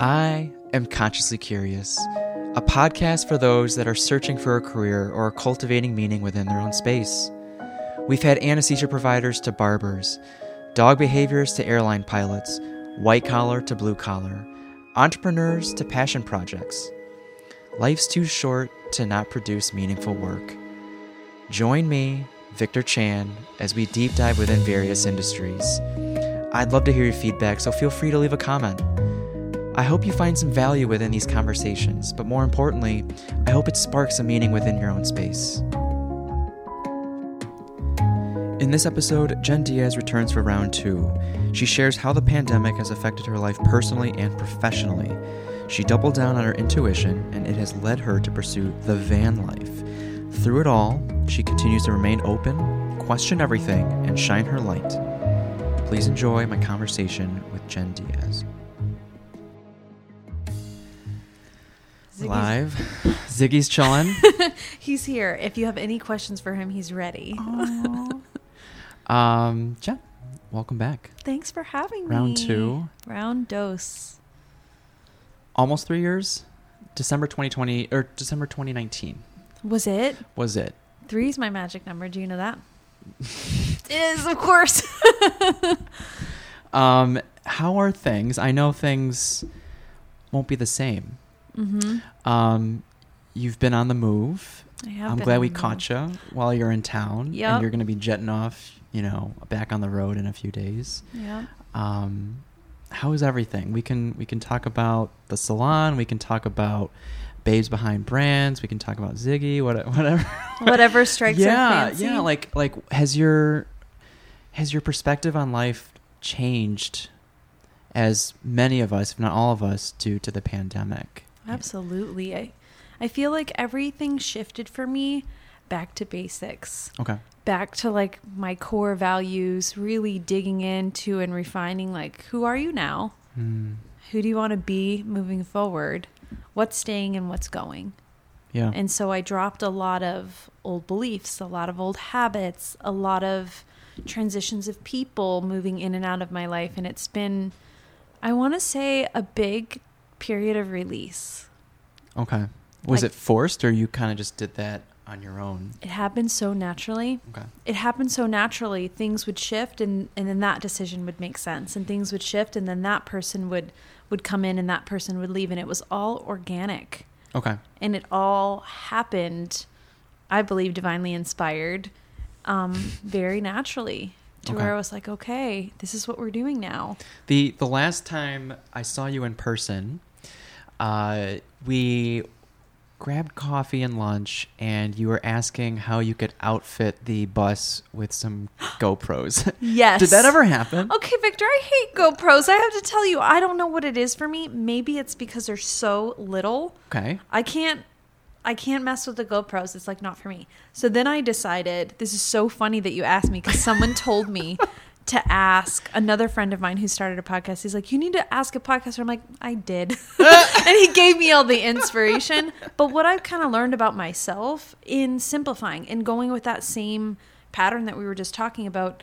I am Consciously Curious, a podcast for those that are searching for a career or cultivating meaning within their own space. We've had anesthesia providers to barbers, dog behaviors to airline pilots, white collar to blue collar, entrepreneurs to passion projects. Life's too short to not produce meaningful work. Join me, Victor Chan, as we deep dive within various industries. I'd love to hear your feedback, so feel free to leave a comment. I hope you find some value within these conversations, but more importantly, I hope it sparks a meaning within your own space. In this episode, Jen Diaz returns for round two. She shares how the pandemic has affected her life personally and professionally. She doubled down on her intuition, and it has led her to pursue the van life. Through it all, she continues to remain open, question everything, and shine her light. Please enjoy my conversation with Jen Diaz. Ziggy's- Live. Ziggy's chilling. He's here. If you have any questions for him, he's ready. um, Jen, welcome back. Thanks for having me. Round two. Round dose. Almost three years. December 2020 or December 2019 Was it? was it? Three is my magic number. Do you know that? it is, of course. Um, how are things? I know things won't be the same. Mm-hmm. Um, you've been on the move. I have I'm glad we caught you while you're in town, Yep. and you're going to be jetting off. You know, back on the road in a few days. Yeah. Um, how is everything? We can we can talk about the salon. We can talk about babes behind brands. We can talk about Ziggy. What, whatever. Whatever strikes yeah, fancy. yeah. Like like has your has your perspective on life changed as many of us, if not all of us, due to the pandemic? Absolutely. I, I feel like everything shifted for me back to basics. Okay. back to like my core values, really digging into and refining like who are you now? Mm, Who do you want to be moving forward? What's staying and what's going? yeah. And so I dropped a lot of old beliefs, a lot of old habits, a lot of transitions of people moving in and out of my life and it's been I want to say a big period of release. okay. Was like- it forced, or you kind of just did that on your own? It happened so naturally. Okay. it happened so naturally things would shift and and then that decision would make sense and things would shift and then that person would would come in and that person would leave and it was all organic Okay. and it all happened i believe divinely inspired um very naturally to Okay. where i was like okay this is what we're doing now The the last time I saw you in person, uh, we grabbed coffee and lunch, and you were asking how you could outfit the bus with some GoPros. yes Did that ever happen? Okay, Victor, I hate GoPros. I have to tell you, I don't know what it is for me. Maybe it's because they're so little. Okay. I can't I can't mess with the GoPros. It's like not for me. So then I decided this is so funny that you asked me because someone told me to ask another friend of mine who started a podcast. He's like, "You need to ask a podcaster." I'm like, "I did," and he gave me all the inspiration. But what I've kind of learned about myself in simplifying and going with that same pattern that we were just talking about.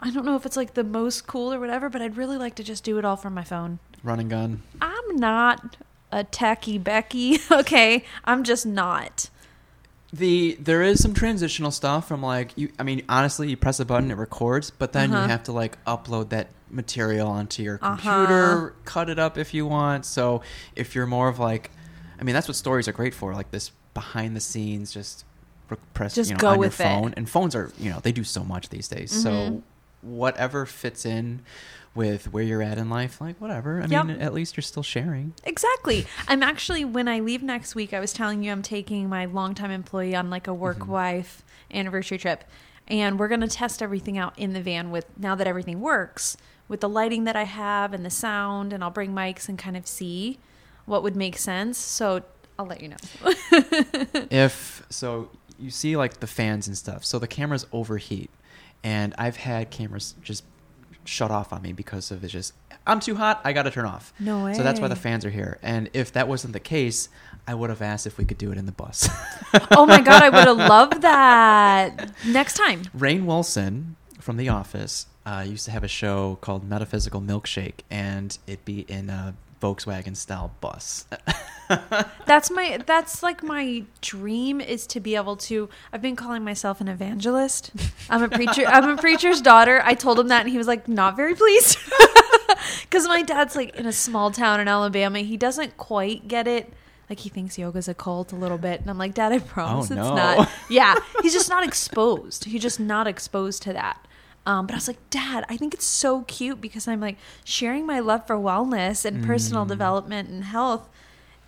I don't know if it's like the most cool or whatever, but I'd really like to just do it all from my phone. Run and gun. I'm not a techie Becky. Okay, I'm just not. The there is some transitional stuff from like you. I mean, honestly, you press a button, it records, but then Uh-huh. you have to like upload that material onto your Uh-huh. computer, cut it up if you want. So if you're more of like, I mean, that's what stories are great for, like this behind the scenes, just re- press Just you know, go on with your phone. And phones are, you know, they do so much these days. So Mhm. whatever fits in with where you're at in life, like whatever. I Yep. mean, at least you're still sharing. Exactly. I'm actually when I leave next week, I was telling you I'm taking my longtime employee on like a work Mhm. wife anniversary trip. And we're gonna test everything out in the van with now that everything works, with the lighting that I have and the sound, and I'll bring mics and kind of see what would make sense. So I'll let you know. if so you see like the fans and stuff so the cameras overheat and i've had cameras just shut off on me because of it just i'm too hot i gotta turn off No way. so that's why the fans are here and if that wasn't the case i would have asked if we could do it in the bus oh my god, I would have loved that. Next time. Rainn Wilson from the office uh, used to have a show called metaphysical milkshake and it'd be in uh, Volkswagen style bus. That's my that's like my dream is to be able to I've been calling myself an evangelist. I'm a preacher I'm a preacher's daughter. I told him that and he was like not very pleased. Cuz my dad's like in a small town in Alabama. He doesn't quite get it. Like he thinks yoga's a cult a little bit and I'm like, "Dad, I oh, promise Oh, it's no. not." Yeah, he's just not exposed. He's just not exposed to that. Um, but I was like, Dad, I think it's so cute because I'm like sharing my love for wellness and personal development and health.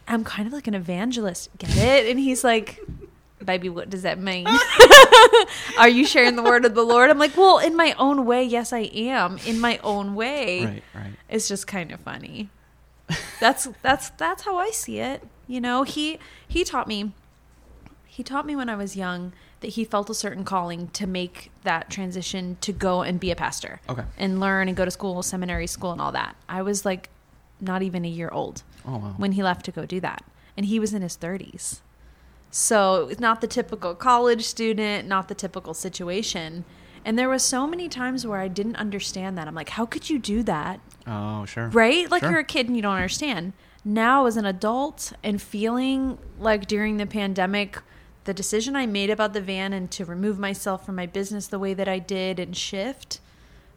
I'm kind of like an evangelist. Get it? And he's like, Baby, what does that mean? Are you sharing the word of the Lord? I'm like, Well, in my own way, yes, I am. In my own way. right, right. It's just kind of funny. That's that's that's how I see it. You know, he he taught me he taught me when I was young that he felt a certain calling to make that transition to go and be a pastor. Okay. And learn and go to school, seminary school and all that. I was like not even a year old Oh wow. when he left to go do that. And he was in his 30s. So, it's not the typical college student, not the typical situation. And there was so many times where I didn't understand that. I'm like, how could you do that? oh sure. Right? Like Sure. you're a kid and you don't understand. Now, as an adult and feeling like during the pandemic, the decision I made about the van and to remove myself from my business the way that I did and shift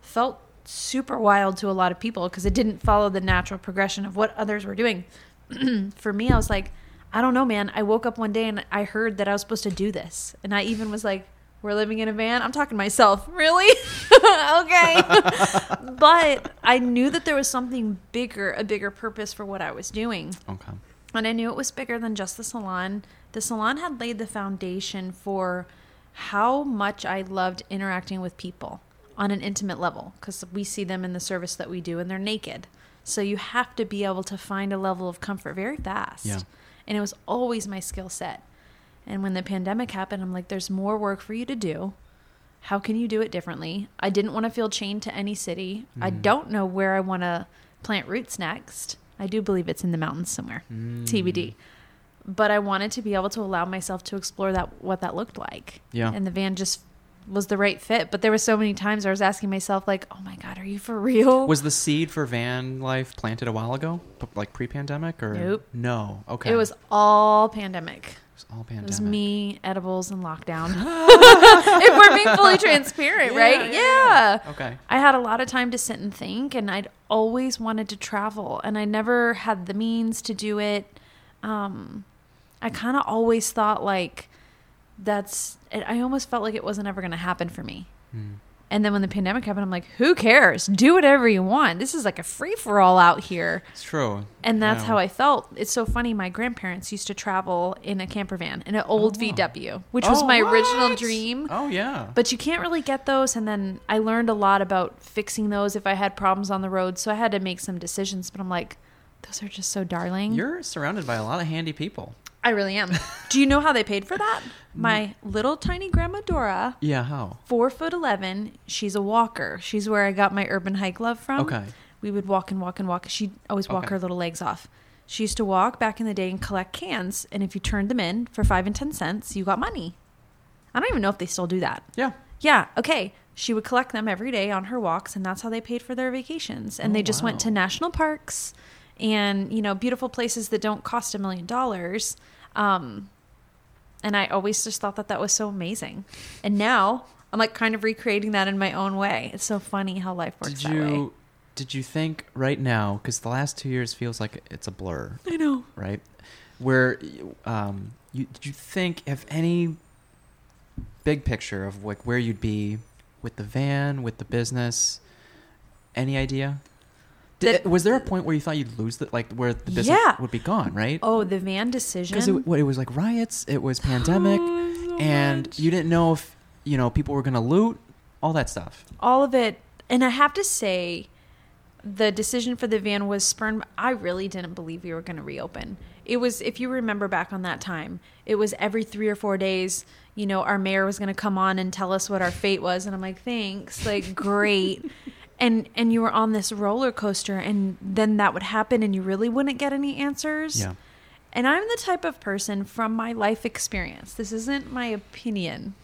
felt super wild to a lot of people because it didn't follow the natural progression of what others were doing. For me, I was like, I don't know, man. I woke up one day and I heard that I was supposed to do this. And I even was like, we're living in a van. I'm talking to myself. Really? okay. but I knew that there was something bigger, a bigger purpose for what I was doing. Okay. And I knew it was bigger than just the salon. The salon had laid the foundation for how much I loved interacting with people on an intimate level because we see them in the service that we do and they're naked. So you have to be able to find a level of comfort very fast. Yeah. And it was always my skill set. And when the pandemic happened, I'm like, there's more work for you to do. How can you do it differently? I didn't want to feel chained to any city. I mm-hmm. don't know where I want to plant roots next. I do believe it's in the mountains somewhere, mm. TBD. But I wanted to be able to allow myself to explore that what that looked like. Yeah. And the van just was the right fit. But there were so many times I was asking myself, like, "Oh my god, are you for real?" Was the seed for van life planted a while ago, P- like pre-pandemic, or Nope. No. Okay. It was all pandemic. It was all It was me, edibles, and lockdown. if we're being fully transparent, right? Yeah, Okay. I had a lot of time to sit and think, and I'd always wanted to travel, and I never had the means to do it. Um, I kind of always thought like that's. It, I almost felt like it wasn't ever going to happen for me. Hmm. And then when the pandemic happened, I'm like, who cares? Do whatever you want. This is like a free for all out here. It's true. And that's Yeah. how I felt. It's so funny. My grandparents used to travel in a camper van, in an old Oh, wow. VW, which was Oh, my original dream. Oh yeah. But you can't really get those. And then I learned a lot about fixing those if I had problems on the road. So I had to make some decisions. But I'm like, those are just so darling. You're surrounded by a lot of handy people. I really am. Do you know how they paid for that? My little tiny grandma Dora, Yeah. How? four foot eleven. She's a walker. She's where I got my urban hike love from. Okay. We would walk and walk and walk. She'd always walk Okay. her little legs off. She used to walk back in the day and collect cans, and if you turned them in for five and ten cents, you got money. I don't even know if they still do that. Yeah. Yeah, okay. She would collect them every day on her walks, and that's how they paid for their vacations. And Oh, they just went to national parks and, you know, beautiful places that don't cost a million dollars. Um, and I always just thought that that was so amazing. And now I'm like kind of recreating that in my own way. It's so funny how life works Did that way. Did you think right now? Because the last two years feels like it's a blur, I know. right? Where, you- um, you did you think of any big picture of like where you'd be with the van, with the business? Any idea? Did, That- was there a point where you thought you'd lose the like where the business Yeah. would be gone, right? Oh, the van decision. Because it, it was like riots, it was pandemic, Oh, so and much. you didn't know if you know people were gonna loot, all that stuff. all of it and i have to say the decision for the van was spurned i really didn't believe we were going to reopen it was if you remember back on that time it was every three or four days you know our mayor was going to come on and tell us what our fate was and i'm like thanks like great and and you were on this roller coaster and then that would happen and you really wouldn't get any answers Yeah. and I'm the type of person from my life experience. This isn't my opinion.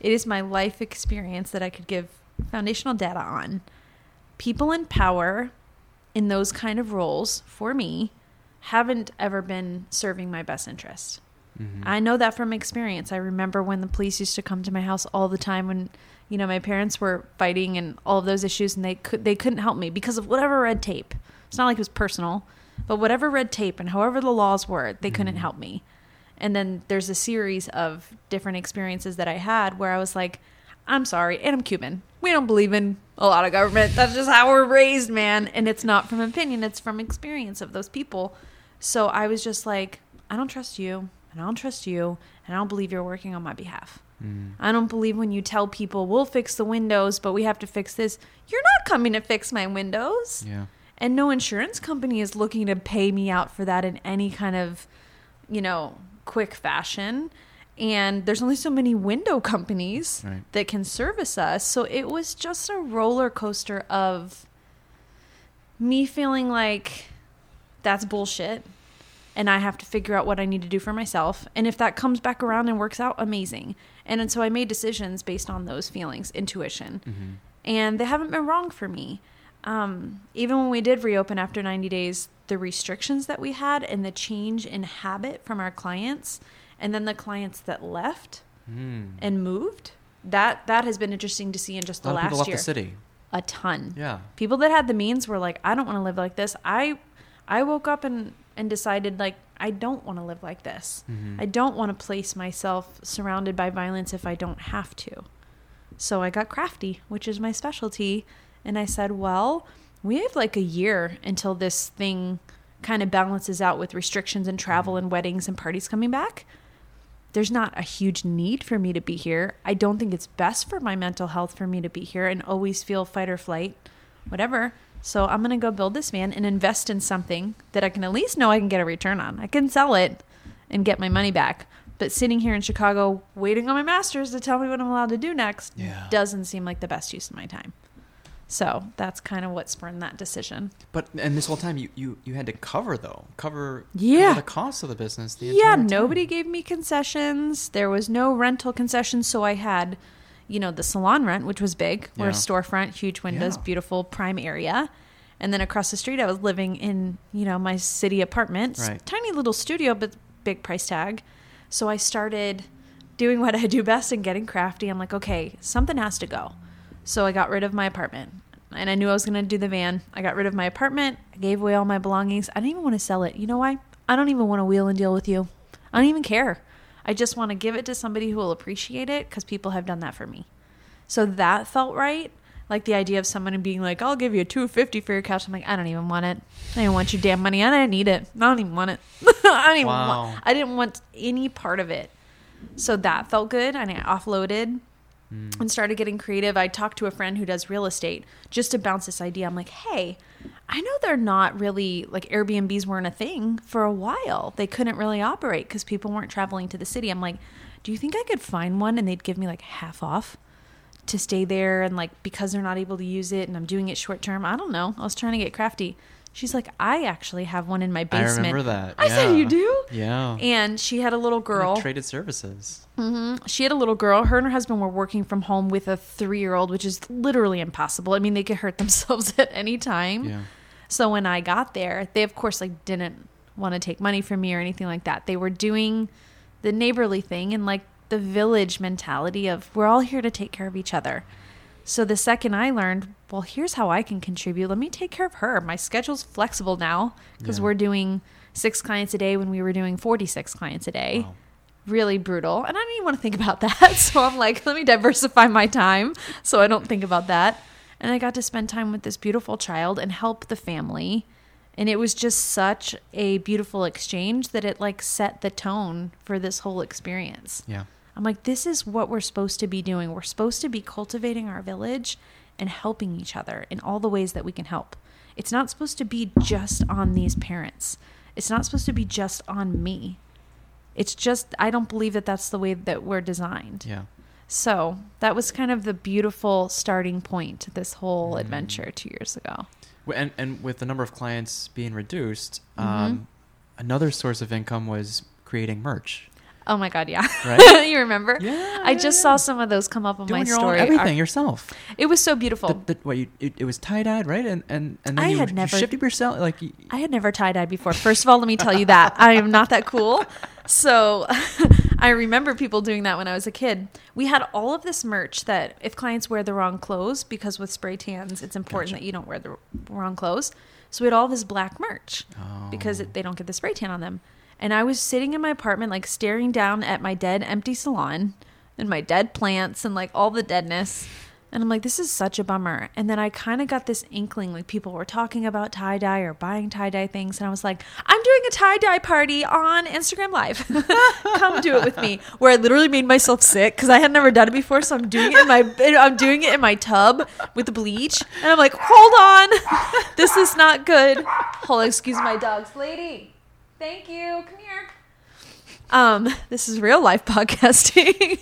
It is my life experience that I could give foundational data on. People in power in those kind of roles for me haven't ever been serving my best interest. Mhm. I know that from experience. I remember when the police used to come to my house all the time when you know my parents were fighting and all of those issues and they could they couldn't help me because of whatever red tape. It's not like it was personal, but whatever red tape and however the laws were, they couldn't Mhm. help me. And then there's a series of different experiences that I had where I was like, I'm sorry, and I'm Cuban. We don't believe in a lot of government. That's just how we're raised, man. And it's not from opinion, it's from experience of those people. So I was just like, I don't trust you, and I don't trust you, and I don't believe you're working on my behalf. Mm. I don't believe when you tell people, we'll fix the windows, but we have to fix this. You're not coming to fix my windows. Yeah. And no insurance company is looking to pay me out for that in any kind of, you know, quick fashion. And there's only so many window companies Right. that can service us. So it was just a roller coaster of me feeling like that's bullshit and I have to figure out what I need to do for myself. And if that comes back around and works out, amazing. And, and so I made decisions based on those feelings, intuition. Mhm. And they haven't been wrong for me. Um, even when we did reopen after 90 days, the restrictions that we had and the change in habit from our clients, and then the clients that left Mm. and moved, that that has been interesting to see in just the lot of people last year. the city. A ton Yeah. people that had the means were like i don't want to live like this i i woke up and and decided like i don't want to live like this Mhm. i don't want to place myself surrounded by violence if i don't have to so i got crafty which is my specialty and i said well we have like a year until this thing kind of balances out with restrictions and travel and weddings and parties coming back there's not a huge need for me to be here. I don't think it's best for my mental health for me to be here and always feel fight or flight, whatever. So I'm going to go build this van and invest in something that I can at least know I can get a return on. I can sell it and get my money back. But sitting here in Chicago waiting on my masters to tell me what I'm allowed to do next Yeah. doesn't seem like the best use of my time. So that's kind of what spurned that decision. But and this whole time you you you had to cover though cover Yeah. cover the cost of the business. The yeah, entire time. nobody gave me concessions. There was no rental concessions, so I had, you know, the salon rent, which was big. We're a storefront, huge windows, Yeah. beautiful prime area. And then across the street, I was living in, you know, my city apartment, Right. tiny little studio, but big price tag. So I started doing what I do best and getting crafty. I'm like, okay, something has to go. So I got rid of my apartment. And I knew I was going to do the van. I got rid of my apartment. I gave away all my belongings. I didn't even want to sell it. You know why? I don't even want to wheel and deal with you. I don't even care. I just want to give it to somebody who will appreciate it because people have done that for me. So that felt right. Like the idea of someone being like, "I'll give you a two fifty for your couch." I'm like, I don't even want it. I don't want your damn money. I don't need it. I don't even want it. I don't even Wow. want. I didn't want any part of it. So that felt good, and I offloaded Mm. and started getting creative. I talked to a friend who does real estate just to bounce this idea. I'm like, hey, I know they're not really like Airbnbs weren't a thing for a while. They couldn't really operate because people weren't traveling to the city. I'm like, do you think I could find one and they'd give me like half off to stay there and like because they're not able to use it and I'm doing it short term? I don't know. I was trying to get crafty. She's like, I actually have one in my basement. I remember that. I said, you do? Yeah. And she had a little girl. Like traded services. hmm She had a little girl. Her and her husband were working from home with a three year old, which is literally impossible. I mean, they could hurt themselves at any time. Yeah. So when I got there, they of course like didn't want to take money from me or anything like that. They were doing the neighborly thing and like the village mentality of we're all here to take care of each other. So the second I learned, well, here's how I can contribute. Let me take care of her. My schedule's flexible now because Yeah. we're doing six clients a day when we were doing 46 clients a day Wow. really brutal. And I didn't even want to think about that. So I'm like, let me diversify my time so I don't think about that. And I got to spend time with this beautiful child and help the family. And it was just such a beautiful exchange that it like set the tone for this whole experience. Yeah. I'm like, this is what we're supposed to be doing. We're supposed to be cultivating our village and helping each other in all the ways that we can help. It's not supposed to be just on these parents. It's not supposed to be just on me. It's just, I don't believe that that's the way that we're designed. Yeah. So that was kind of the beautiful starting point to this whole Mm. adventure two years ago. And and with the number of clients being reduced, Mm-hmm. um, another source of income was creating merch. Oh my god, yeah. Right? you remember? Yeah, I just yeah. saw some of those come up on Doing my your story. own everything Our- yourself. it was so beautiful. The, the, what you it, it was tie dyed, right? And and and then I you, had you never- shifted yourself like you, I had never tie dyed before. First of all, let me tell you that I am not that cool. So I remember people doing that when I was a kid. We had all of this merch that if clients wear the wrong clothes, because with spray tans, it's important Gotcha. that you don't wear the wrong clothes. So we had all this black merch Oh. because it, they don't get the spray tan on them. And I was sitting in my apartment, like staring down at my dead, empty salon and my dead plants and like all the deadness. And I'm like, this is such a bummer. And then I kind of got this inkling, like people were talking about tie dye or buying tie dye things. And I was like, I'm doing a tie dye party on Instagram Live. Come do it with me. Where I literally made myself sick because I had never done it before. So I'm doing it in my, I'm doing it in my tub with the bleach. And I'm like, hold on, this is not good. Hold, excuse my dogs, lady. Thank you. Come here. Um, this is real life podcasting.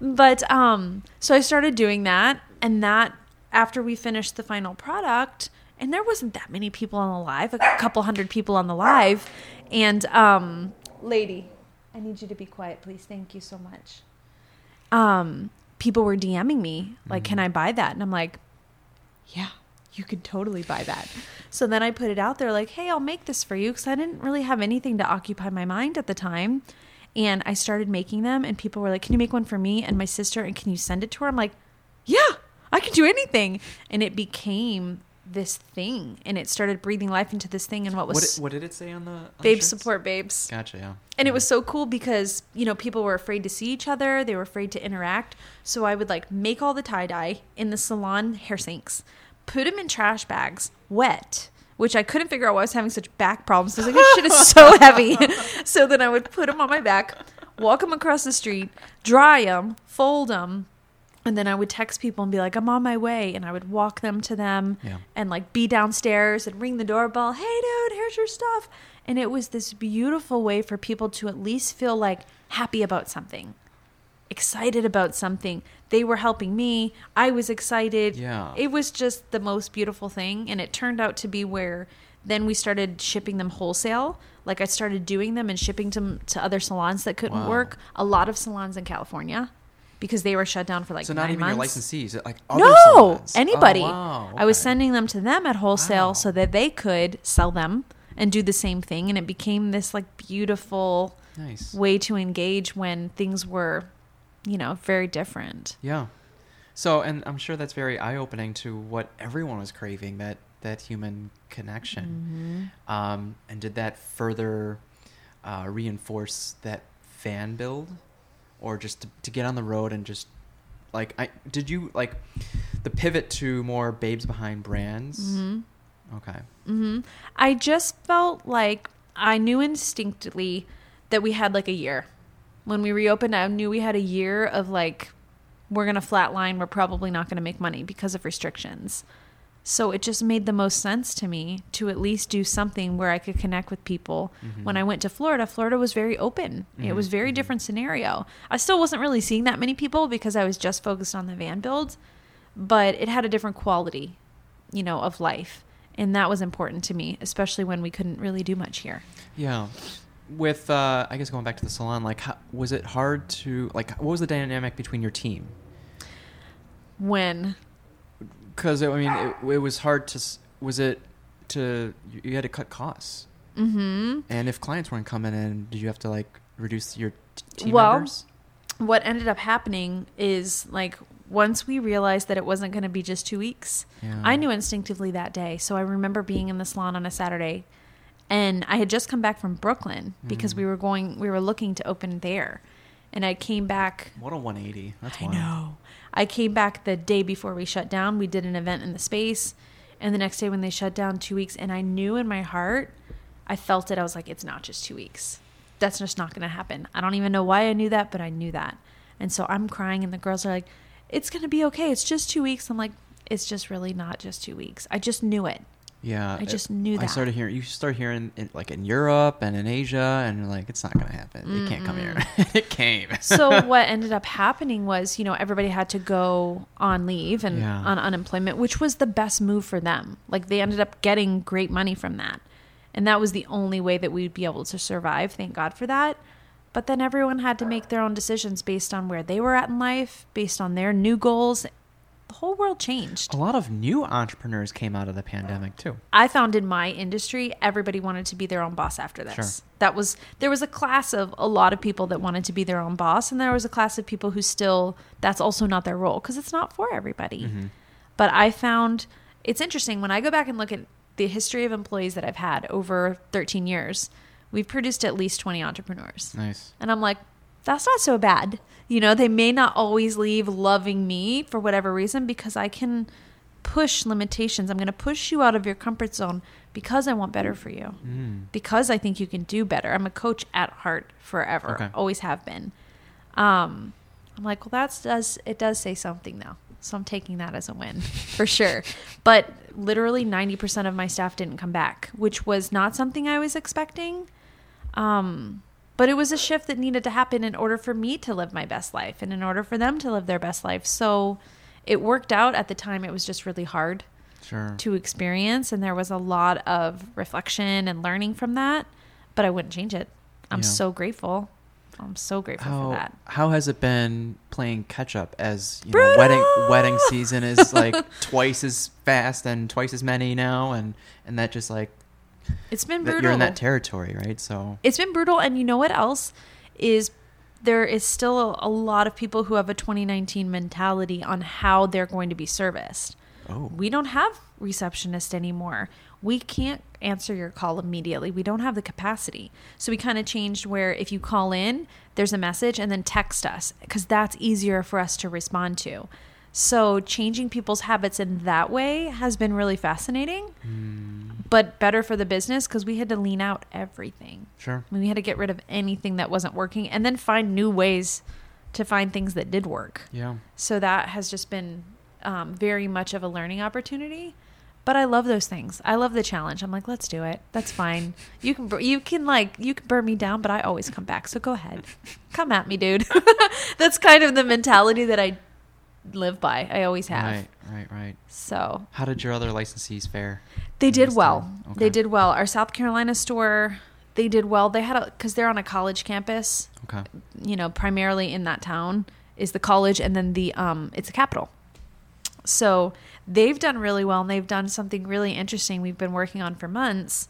but um, so I started doing that, and that after we finished the final product, and there wasn't that many people on the live, a couple hundred people on the live, and um, lady, I need you to be quiet, please. Thank you so much. Um, people were DMing me like, "Can I buy that?" And I'm like, "Yeah." You could totally buy that. So then I put it out there like, hey, I'll make this for you because I didn't really have anything to occupy my mind at the time. And I started making them, and people were like, Can you make one for me and my sister? And can you send it to her? I'm like, Yeah, I can do anything. And it became this thing, and it started breathing life into this thing. And what was what did, what did it say on the on babe shirts? support babes? Gotcha. Yeah. And it was so cool because, you know, people were afraid to see each other. They were afraid to interact. So I would like make all the tie dye in the salon hair sinks, put them in trash bags, wet, which I couldn't figure out why I was having such back problems. I was like, this shit is so heavy. so then I would put them on my back, walk them across the street, dry them, fold them. And then I would text people and be like, I'm on my way. And I would walk them to them Yeah. and like be downstairs and ring the doorbell. Hey, dude, here's your stuff. And it was this beautiful way for people to at least feel like happy about something, excited about something. They were helping me. I was excited. Yeah. It was just the most beautiful thing. And it turned out to be where then we started shipping them wholesale. Like I started doing them and shipping them to other salons that couldn't Wow. work. A lot of salons in California because they were shut down for like so not even your months. licensees, like other No, salons. Oh, anybody. Oh, wow. I was sending them to them at wholesale Wow. so that they could sell them and do the same thing. And it became this like beautiful nice. way to engage when things were, you know, very different. Yeah. So, and I'm sure that's very eye-opening to what everyone was craving that that human connection. Mm-hmm. Um, and did that further uh, reinforce that fan build, or just to, to get on the road and just like I did you like the pivot to more babes behind brands? Mm-hmm. Okay. Mm-hmm. I just felt like I knew instinctively that we had like a year. When we reopened, I knew we had a year of like, we're going to flatline. We're probably not going to make money because of restrictions. So it just made the most sense to me to at least do something where I could connect with people. Mm-hmm. When I went to Florida, Florida was very open. It was very mhm. different scenario. I still wasn't really seeing that many people because I was just focused on the van build, but it had a different quality, you know, of life. And that was important to me, especially when we couldn't really do much here. Yeah. With uh, I guess going back to the salon, like, how, was it hard to like? What was the dynamic between your team? When Because I mean, it, it was hard to. Was it to you- had to cut costs, hmm and if clients weren't coming in, did you have to like reduce your t- team Well, members? what ended up happening is like once we realized that it wasn't going to be just two weeks, Yeah. I knew instinctively that day. So I remember being in the salon on a Saturday and I had just come back from Brooklyn because Mhm. we were going, we were looking to open there. And I came back. What a 180. That's I wild. know. I came back the day before we shut down. We did an event in the space. And the next day when they shut down two weeks, and I knew in my heart, I felt it. I was like, it's not just two weeks. That's just not going to happen. I don't even know why I knew that, but I knew that. And so I'm crying, and the girls are like, it's going to be okay. It's just two weeks. I'm like, it's just really not just two weeks. I just knew it. Yeah. I it- just knew that I started hearing you start hearing in, like in Europe and in Asia, and you're like, it's not gonna happen. It can't come here. it came. so what ended up happening was you know everybody had to go on leave and Yeah. on unemployment which was the best move for them like they ended up getting great money from that and that was the only way that we'd be able to survive thank god for that But then everyone had to make their own decisions based on where they were at in life, based on their new goals. The whole world changed. A lot of new entrepreneurs came out of the pandemic too. I found in my industry, everybody wanted to be their own boss after this. Sure. That was there was a class of a lot of people that wanted to be their own boss, and there was a class of people who still that's also not their role because it's not for everybody. Mm-hmm. But I found it's interesting when I go back and look at the history of employees that I've had over 13 years. We've produced at least 20 entrepreneurs. Nice. And I'm like, that's not so bad. You know, they may not always leave loving me for whatever reason because I can push limitations. I'm going to push you out of your comfort zone because I want better for you. Mm. Because I think you can do better. I'm a coach at heart forever. Okay. Always have been. Um, I'm like, well, that does it does say something though. So I'm taking that as a win for sure. But literally 90% of my staff didn't come back, which was not something I was expecting. Um, but it was a shift that needed to happen in order for me to live my best life and in order for them to live their best life. So it worked out at the time. It was just really hard Sure. to experience. And there was a lot of reflection and learning from that. But I wouldn't change it. I'm Yeah. so grateful. I'm so grateful How for that. how has it been playing catch up as you know wedding wedding season is like twice as fast and twice as many now and and that just like It's been brutal. you're in that territory right? So it's been brutal. And you know what else is there is still a, a lot of people who have a 2019 mentality on how they're going to be serviced. Oh. We don't have receptionists anymore. We can't answer your call immediately. We don't have the capacity. So we kind of changed where if you call in there's a message and then text us because that's easier for us to respond to so changing people's habits in that way has been really fascinating but better for the business because we had to lean out everything sure I mean, we had to get rid of anything that wasn't working and then find new ways to find things that did work. yeah So that has just been um, very much of a learning opportunity. But I love those things. I love the challenge. I'm like, let's do it. That's fine. You can, you can like, you can burn me down, but I always come back. So go ahead, come at me, dude. That's kind of the mentality that I live by. I always have. right right right So how did your other licensees fare they did well. time? They did well. Our South Carolina store, they did well. They had a because they're on a college campus. okay You know, primarily in that town is the college, and then the um, it's a capital. So they've done really well, and they've done something really interesting. We've been working on for months.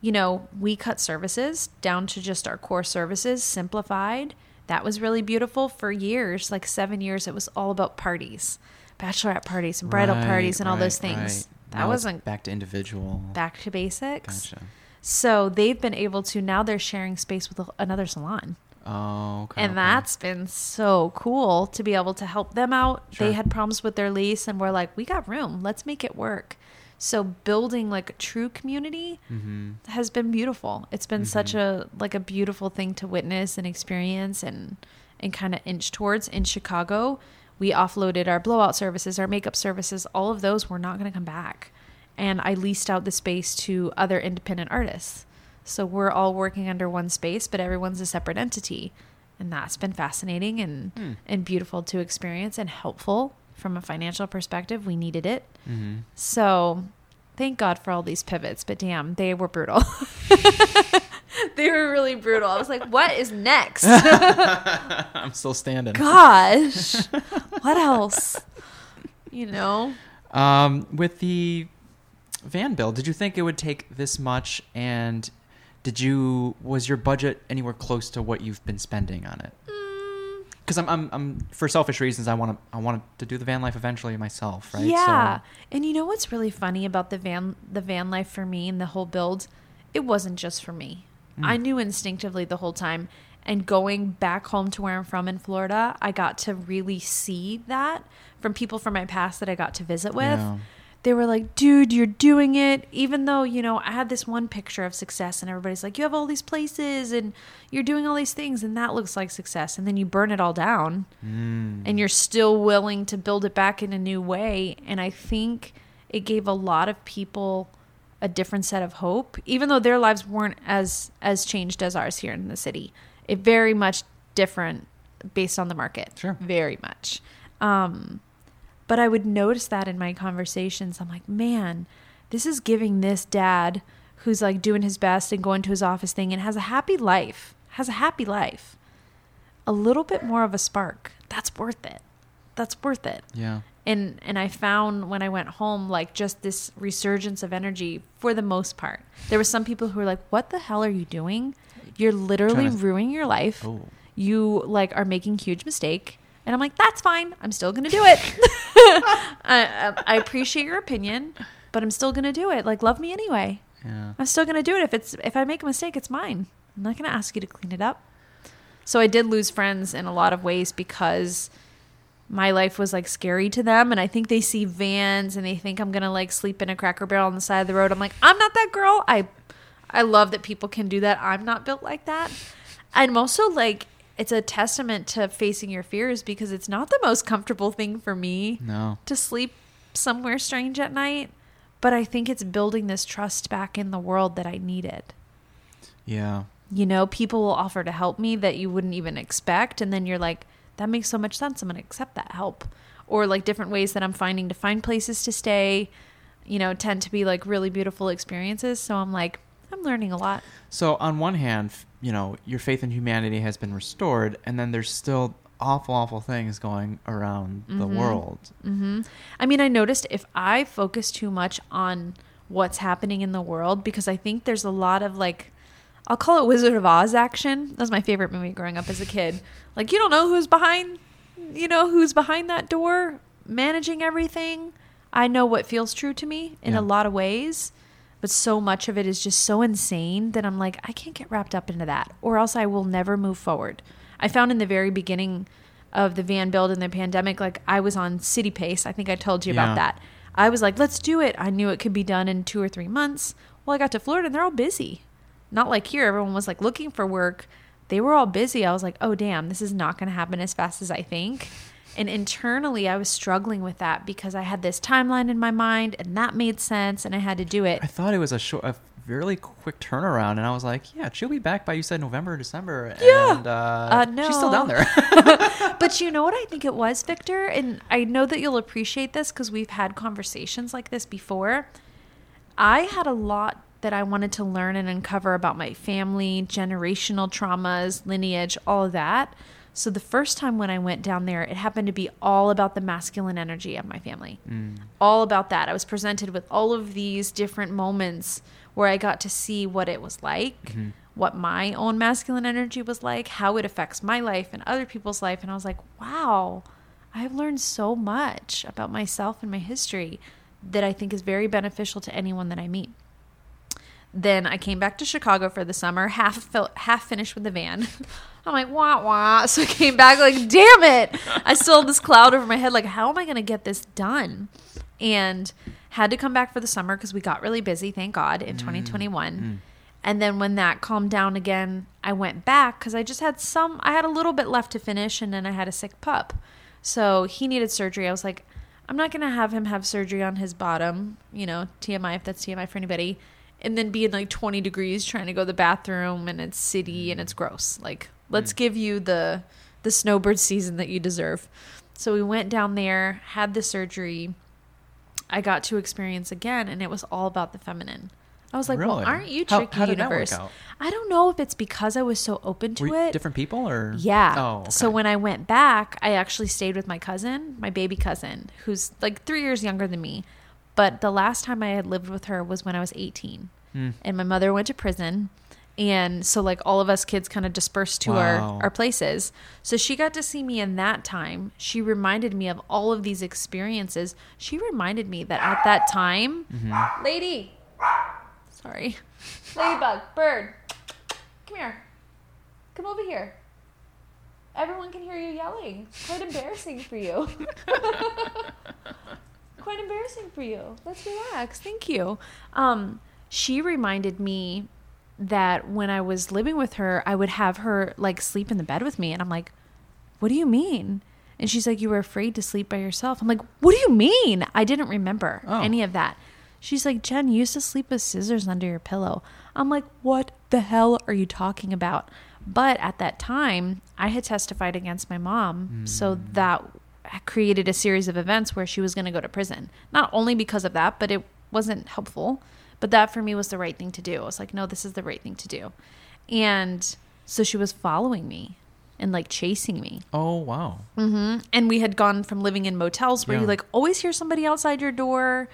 You know, we cut services down to just our core services, simplified. That was really beautiful for years, like seven years. It was all about parties, bachelorette parties and bridal Right, parties and all those things. right. That Now wasn't back to individual back to basics. gotcha So they've been able to now they're sharing space with another salon. oh okay And okay. that's been so cool to be able to help them out. Sure. They had problems with their lease and we're like, we got room. Let's make it work. So building like a true community mm-hmm. has been beautiful. It's been such a like a beautiful thing to witness and experience and and kind of inch towards in Chicago. We offloaded our blowout services, our makeup services, all of those were not going to come back. And I leased out the space to other independent artists. So we're all working under one space, but everyone's a separate entity. And that's been fascinating and Hmm. and beautiful to experience and helpful from a financial perspective. We needed it. Mm-hmm. So thank God for all these pivots, but damn, they were brutal. they were really brutal. I was like, what is next? i'm still standing Gosh, what else? You know? Um, with the van bill, did you think it would take this much? And did you was your budget anywhere close to what you've been spending on it? Mm, Because I'm, I'm, I'm for selfish reasons. I want to, I want to do the van life eventually myself, right? Yeah. So, And you know what's really funny about the van the van life for me and the whole build? It wasn't just for me. Mm. I knew instinctively the whole time. And going back home to where I'm from in Florida, I got to really see that from people from my past that I got to visit with. Yeah. They were like, dude, you're doing it. Even though, you know, I had this one picture of success and everybody's like, you have all these places and you're doing all these things and that looks like success. And then you burn it all down Mm. and you're still willing to build it back in a new way. And I think it gave a lot of people a different set of hope, even though their lives weren't as as changed as ours here in the city. It very much different based on the market. Sure. Very much. Um, but I would notice that in my conversations. I'm like, man, this is giving this dad who's like doing his best and going to his office thing and has a happy life, has a happy life. a little bit more of a spark. That's worth it. That's worth it. Yeah. And and I found when I went home like just this resurgence of energy for the most part. There were some people who were like, "What the hell are you doing? You're literally ruining your life. Oh. You like are making huge mistake." And I'm like, "That's fine. I'm still going to do it." I, I appreciate your opinion, but I'm still going to do it. Like love me anyway. Yeah. I'm still gonna do it. If it's if I make a mistake, it's mine. I'm not gonna ask you to clean it up. So I did lose friends in a lot of ways because my life was like scary to them, and I think they see vans and they think I'm gonna like sleep in a Cracker Barrel on the side of the road. I'm like, I'm not that girl. I I love that people can do that. I'm not built like that. I'm also like it's a testament to facing your fears because it's not the most comfortable thing for me No. to sleep somewhere strange at night, but I think it's building this trust back in the world that I needed. Yeah. You know, people will offer to help me that you wouldn't even expect, and then you're like, that makes so much sense. I'm going to accept that help. Or like different ways that I'm finding to find places to stay, you know, tend to be like really beautiful experiences. So I'm like, I'm learning a lot. So on one hand, you know, your faith in humanity has been restored, and then there's still awful, awful things going around the world. hmm I mean, I noticed if I focus too much on what's happening in the world, because I think there's a lot of like, I'll call it Wizard of Oz action. That was my favorite movie growing up as a kid. Like, you don't know who's behind, you know, who's behind that door managing everything. I know what feels true to me in Yeah. a lot of ways, but so much of it is just so insane that I'm like, I can't get wrapped up into that, or else I will never move forward. I found in the very beginning of the van build in the pandemic, like I was on City Pace. I think I told you Yeah. about that. I was like, let's do it. I knew it could be done in two or three months. Well, I got to Florida and they're all busy. Not like here, everyone was like looking for work. They were all busy. I was like, oh, damn, this is not going to happen as fast as I think. And internally, I was struggling with that because I had this timeline in my mind and that made sense and I had to do it. I thought it was a short, a really quick turnaround, and I was like, yeah, she'll be back by you said November, or December. Yeah. And, uh, Uh, She's still down there. but you know what I think it was, Victor? And I know that you'll appreciate this because we've had conversations like this before. I had a lot that I wanted to learn and uncover about my family, generational traumas, lineage, all of that. So the first time when I went down there, it happened to be all about the masculine energy of my family. Mm. All about that. I was presented with all of these different moments where I got to see what it was like, mm-hmm. what my own masculine energy was like, how it affects my life and other people's life. And I was like, wow, I've learned so much about myself and my history that I think is very beneficial to anyone that I meet. Then I came back to Chicago for the summer, half fil- half finished with the van. I'm like, wah wah. So I came back like, damn it. I still had this cloud over my head, like, how am I going to get this done? And had to come back for the summer because we got really busy, thank God, in mm, 2021. Mm. And then when that calmed down again, I went back because I just had some, I had a little bit left to finish and then I had a sick pup. So he needed surgery. I was like, I'm not going to have him have surgery on his bottom, you know, TMI if that's TMI for anybody, and then be in like 20 degrees trying to go to the bathroom and it's city and mm. it's gross. Like, let's mm. give you the the snowbird season that you deserve. So we went down there, had the surgery. I got to experience again, and it was all about the feminine. I was like, Really? well, aren't you How- tricky how work universe? I don't know if it's because I was so open to it. different people, or Yeah. Oh, okay. So when I went back, I actually stayed with my cousin, my baby cousin, who's like three years younger than me. But the last time I had lived with her was when I was 18. Hmm. And my mother went to prison. And so, like, all of us kids kind of dispersed to Wow. our, our places. So she got to see me in that time. She reminded me of all of these experiences. She reminded me that at that time, Mm-hmm. lady, sorry, ladybug, bird, come here, come over here. Everyone can hear you yelling. Quite embarrassing for you. Quite embarrassing for you. Let's relax. Thank you. Um, she reminded me that when I was living with her, I would have her like sleep in the bed with me, and I'm like, "What do you mean?" And she's like, "You were afraid to sleep by yourself." I'm like, "What do you mean?" I didn't remember Oh. any of that. She's like, "Jen, you used to sleep with scissors under your pillow." I'm like, "What the hell are you talking about?" But at that time, I had testified against my mom, so that created a series of events where she was going to go to prison. Not only because of that, but it wasn't helpful. But that for me was the right thing to do. I was like, no, this is the right thing to do. And so she was following me and like chasing me. Oh wow. hmm And we had gone from living in motels where you like always hear somebody outside your door.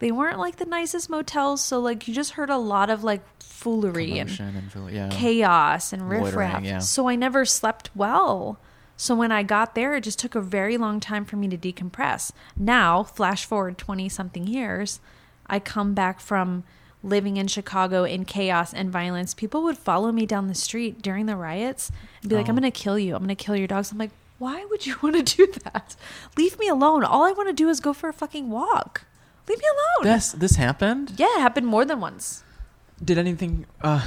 They weren't like the nicest motels, so like you just heard a lot of like foolery and Commotion and feel- yeah. chaos and riffraff. yeah. So I never slept well. So when I got there, it just took a very long time for me to decompress. Now, flash forward 20 something years, I come back from living in Chicago in chaos and violence. People would follow me down the street during the riots and be like, Oh. I'm going to kill you. I'm going to kill your dogs. I'm like, why would you want to do that? Leave me alone. All I want to do is go for a fucking walk. Leave me alone. This this happened. yeah, it happened more than once. Did anything? Uh,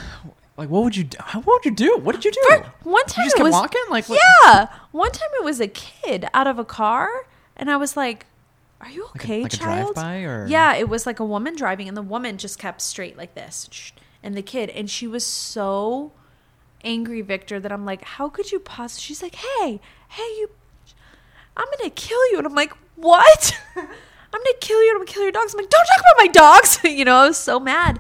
like what would you? do? How, what would you do? What did you do? For- one time you just it kept was, walking. Like what, yeah. One time it was a kid out of a car, and I was like, "Are you Like a- okay, like a child?" drive-by, or- yeah, it was like a woman driving, and the woman just kept straight like this, and the kid, and she was so angry, Victor, that I'm like, "How could you possibly?" She's like, "Hey, hey, you, I'm gonna kill you," and I'm like, "What?" I'm gonna kill you and I'm gonna kill your dogs. I'm like, don't talk about my dogs. you know, I was so mad.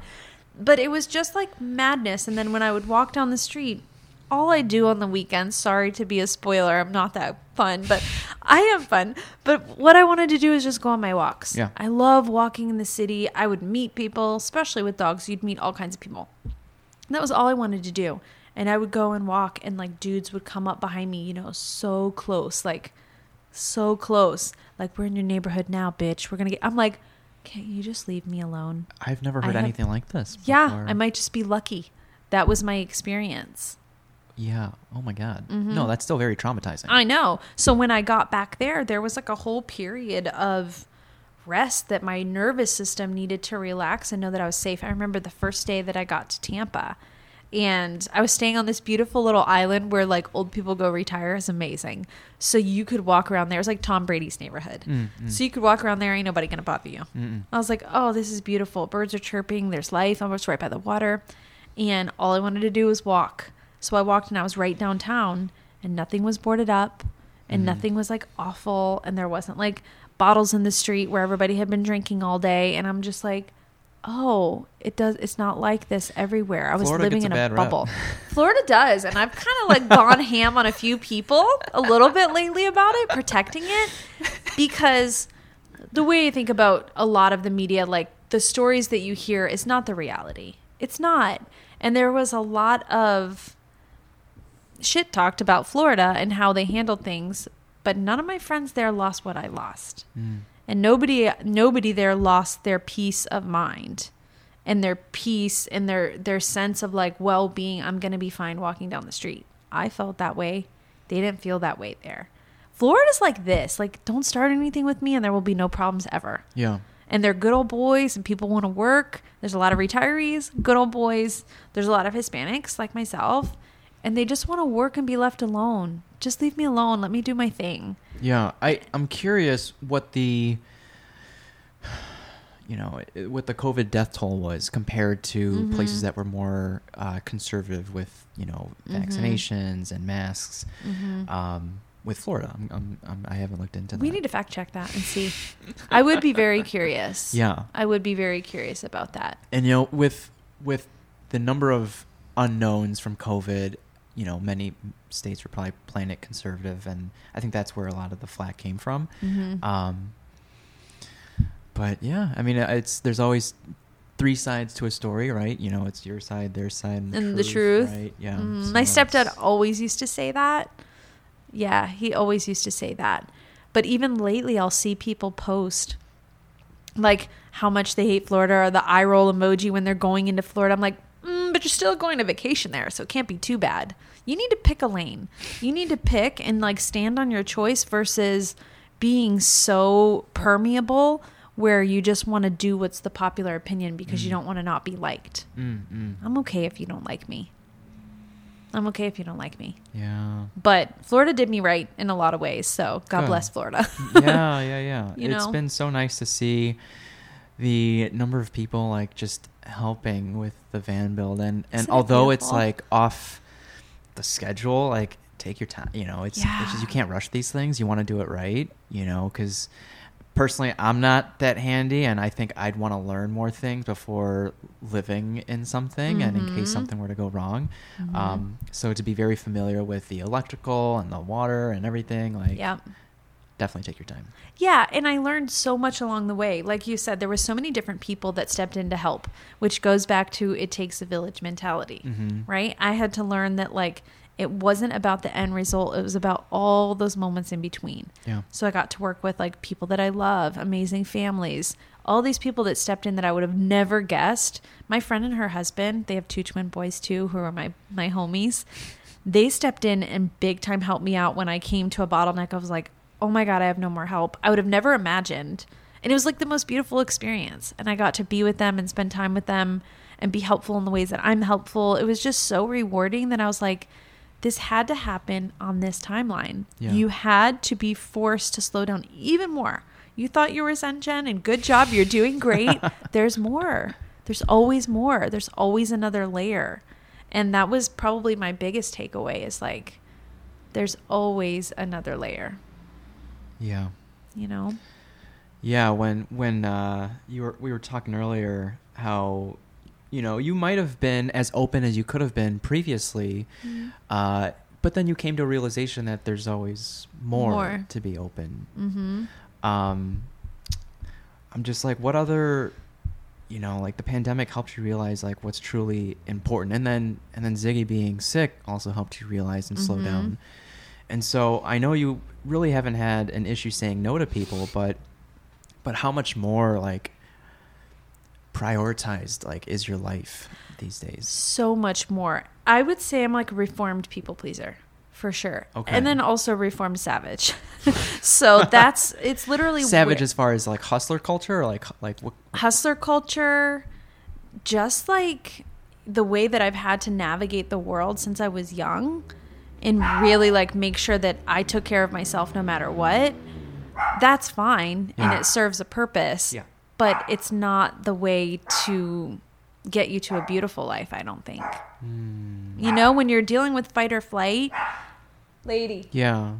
But it was just like madness. And then when I would walk down the street, all I do on the weekends, sorry to be a spoiler, I'm not that fun, but I am fun. But what I wanted to do is just go on my walks. Yeah. I love walking in the city. I would meet people, especially with dogs. You'd meet all kinds of people. And that was all I wanted to do. And I would go and walk, and like dudes would come up behind me, you know, so close, like so close. Like, we're in your neighborhood now, bitch. We're gonna get. I'm like, can't you just leave me alone? I've never heard have- anything like this. Yeah. I might just be lucky. That was my experience. Yeah. Oh my god. Mhm. No, that's still very traumatizing. I know. So when I got back there, there was like a whole period of rest that my nervous system needed to relax and know that I was safe. I remember the first day that I got to Tampa and I was staying on this beautiful little island where like old people go retire is amazing. So you could walk around there. It was like Tom Brady's neighborhood. Mm, mm. So you could walk around there, ain't nobody gonna bother you. Mm-mm. I was like, oh, this is beautiful. Birds are chirping. There's life. I was right by the water. And all I wanted to do was walk. So I walked and I was right downtown and nothing was boarded up and Mhm. nothing was like awful. And there wasn't like bottles in the street where everybody had been drinking all day. And I'm just like, oh, it does. It's not like this everywhere. I was Florida living in a bubble. Florida does. And I've kind of like gone ham on a few people a little bit lately about it, protecting it because the way I think about a lot of the media, like the stories that you hear, is not the reality. It's not. And there was a lot of shit talked about Florida and how they handled things, but none of my friends there lost what I lost. Mm. And nobody nobody there lost their peace of mind and their peace and their their sense of like well-being. I'm going to be fine walking down the street. I felt that way. They didn't feel that way there. Florida's like this. Like don't start anything with me and there will be no problems ever Yeah. and they're good old boys and people want to work. There's a lot of retirees, good old boys. There's a lot of Hispanics like myself, and they just want to work and be left alone. Just leave me alone. Let me do my thing. Yeah, I I'm curious what the you know what the COVID death toll was compared to Mhm. places that were more uh, conservative with you know Mhm. vaccinations and masks. Mhm. Um, with Florida, I'm, I'm, I'm, I haven't looked into that. We need to fact check that and see. I would be very curious. Yeah. I would be very curious about that. and you know with with the number of unknowns from COVID, you know many states were probably playing it conservative, and I think that's where a lot of the flack came from. Mhm. Um, but yeah, I mean, it's there's always three sides to a story, right? You know, it's your side, their side, and the, and truth, the truth. right? Yeah. Mhm. so My stepdad always used to say that. Yeah, he always used to say that. But even lately, I'll see people post like how much they hate Florida or the eye roll emoji when they're going into Florida. I'm like, mm, but you're still going to vacation there, so it can't be too bad. You need to pick a lane. You need to pick and like stand on your choice versus being so permeable where you just want to do what's the popular opinion because you Mm. don't want to not be liked. Mm, mm. I'm okay if you don't like me. I'm okay if you don't like me. Yeah. But Florida did me right in a lot of ways. So God Good. bless Florida. yeah, yeah, yeah. You It's know? been so nice to see the number of people like just helping with the van build, and and Isn't it although it's like off the schedule, like take your time. You know, it's, it's just, you can't rush these things. You want to do it right. You know, because personally, I'm not that handy, and I think I'd want to learn more things before living in something, and in case Mhm. something were to go wrong. Mhm. Um, so to be very familiar with the electrical and the water and everything, like, yeah. Definitely take your time. Yeah, and I learned so much along the way. Like you said, there were so many different people that stepped in to help, which goes back to it takes a village mentality, Mhm. right? I had to learn that like it wasn't about the end result, it was about all those moments in between. Yeah. So I got to work with like people that I love, amazing families, all these people that stepped in that I would have never guessed. My friend and her husband, they have two twin boys too, who are my my homies. They stepped in and big time helped me out when I came to a bottleneck. I was like, "Oh my god, I have no more help." I would have never imagined. And it was like the most beautiful experience. And I got to be with them and spend time with them and be helpful in the ways that I'm helpful. It was just so rewarding that I was like, this had to happen on this timeline. Yeah. You had to be forced to slow down even more. You thought you were Zen Jen and good job, you're doing great. There's more. There's always more. There's always another layer. And that was probably my biggest takeaway is like there's always another layer, Yeah. you know? Yeah, when when uh, you were we were talking earlier how you know you might have been as open as you could have been previously, uh, but then you came to a realization that there's always more, More. to be open. Mhm. Um, I'm just like, what other, you know, like the pandemic helped you realize like what's truly important, and then and then Ziggy being sick also helped you realize and slow Mhm. down. And so I know you really haven't had an issue saying no to people, but but how much more like prioritized like is your life these days? so much more. I would say I'm like a reformed people pleaser for sure. Okay. And then also reformed savage. so that's it's literally Savage where- as far as like hustler culture or like like what hustler culture just like the way that I've had to navigate the world since I was young and really like make sure that I took care of myself no matter what. That's fine and Yeah. it serves a purpose. Yeah. But it's not the way to get you to a beautiful life, I don't think. Hmm. You know, when you're dealing with fight or flight, lady, yeah.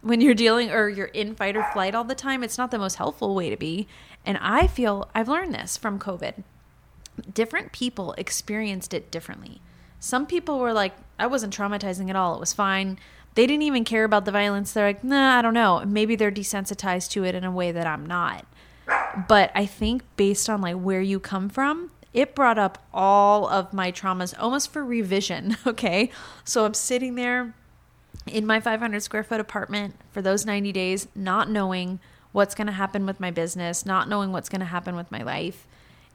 when you're dealing or you're in fight or flight all the time, it's not the most helpful way to be. And I feel I've learned this from COVID. Different people experienced it differently. Some people were like, I wasn't traumatizing at all. It was fine. They didn't even care about the violence. They're like, nah, I don't know. Maybe they're desensitized to it in a way that I'm not. But I think based on like where you come from, it brought up all of my traumas almost for revision. Okay. So I'm sitting there in my 500 square foot apartment for those 90 days, not knowing what's going to happen with my business, not knowing what's going to happen with my life,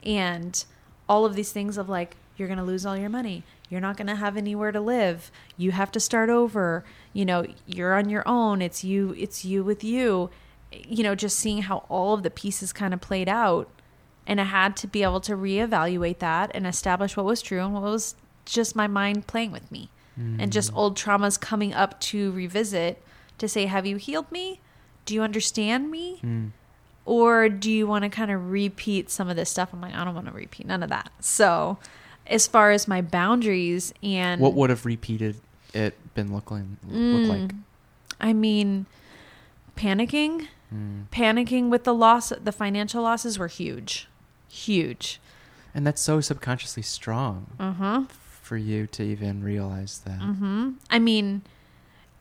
and all of these things of like, you're going to lose all your money. You're not going to have anywhere to live. You have to start over. You know, you're on your own. It's you, it's you with you. You know, just seeing how all of the pieces kind of played out. And I had to be able to reevaluate that and establish what was true and what was just my mind playing with me and just old traumas coming up to revisit to say, Have you healed me? Do you understand me? Mm. Or do you want to kind of repeat some of this stuff? I'm like, I don't want to repeat none of that. So, as far as my boundaries and What would have repeated it been looking look like? Mm. I mean, panicking, Mm. panicking with the loss, the financial losses were huge, huge. And that's so subconsciously strong Uh huh. for you to even realize that. hmm I mean,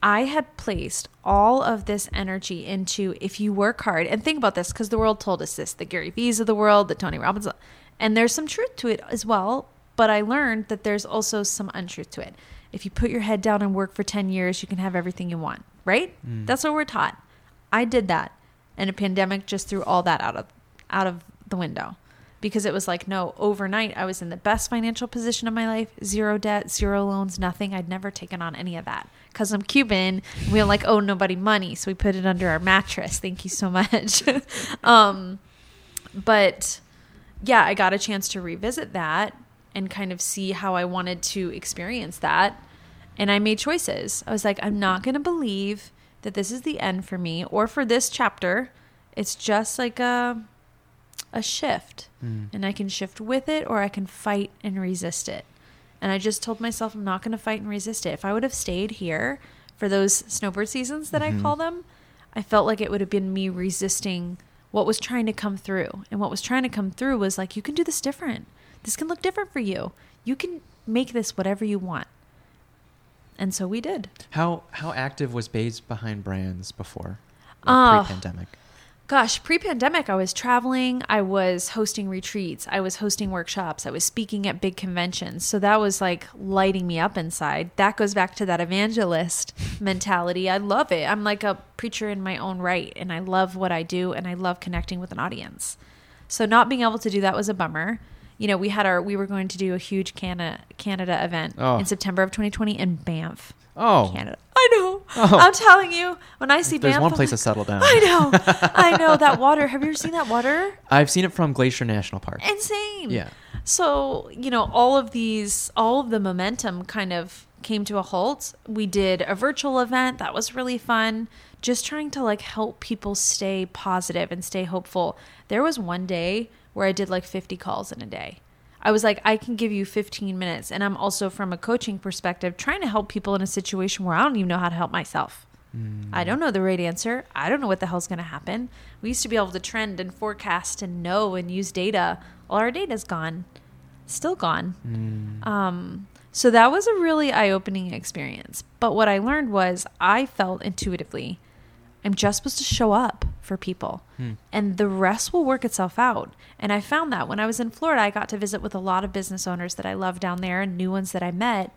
I had placed all of this energy into if you work hard and think about this because the world told us this the Gary V's of the world, the Tony Robbins, and there's some truth to it as well. But I learned that there's also some untruth to it. If you put your head down and work for 10 years, you can have everything you want, right? Mm. That's what we're taught. I did that. And a pandemic just threw all that out of out of the window. Because it was like, no, overnight I was in the best financial position of my life, zero debt, zero loans, nothing. I'd never taken on any of that. Because I'm Cuban, we don't like owe nobody money, so we put it under our mattress. Thank you so much. um, but yeah, I got a chance to revisit that and kind of see how I wanted to experience that. And I made choices. I was like, I'm not going to believe that this is the end for me or for this chapter. It's just like a a shift. Mm. And I can shift with it or I can fight and resist it. And I just told myself I'm not going to fight and resist it. If I would have stayed here for those snowbird seasons that Mhm. I call them, I felt like it would have been me resisting what was trying to come through. And what was trying to come through was like, you can do this different. This can look different for you. You can make this whatever you want. And so we did. How how active was Bays behind brands before? Uh, pre-pandemic. Gosh, pre pandemic, I was traveling, I was hosting retreats, I was hosting workshops, I was speaking at big conventions. So that was like lighting me up inside. That goes back to that evangelist mentality. I love it. I'm like a preacher in my own right, and I love what I do, and I love connecting with an audience. So not being able to do that was a bummer. You know, we had our we were going to do a huge Canada Canada event Oh. in September of 2020 in Banff, Oh, Canada. I know. Oh. I'm telling you, when I see there's Banff, one I'm place to settle down. I know. I know that water. Have you ever seen that water? I've seen it from Glacier National Park. Insane. Yeah. So, you know, all of these, all of the momentum kind of came to a halt. We did a virtual event that was really fun, just trying to like help people stay positive and stay hopeful. There was one day where I did like 50 calls in a day. I was like, I can give you 15 minutes. And I'm also, from a coaching perspective, trying to help people in a situation where I don't even know how to help myself. I don't know the right answer. I don't know what the hell's going to happen. We used to be able to trend and forecast and know and use data. All our data's gone, still gone. Um, so that was a really eye opening experience. But what I learned was I felt intuitively I'm just supposed to show up for people hmm. and the rest will work itself out. And I found that when I was in Florida, I got to visit with a lot of business owners that I love down there and new ones that I met.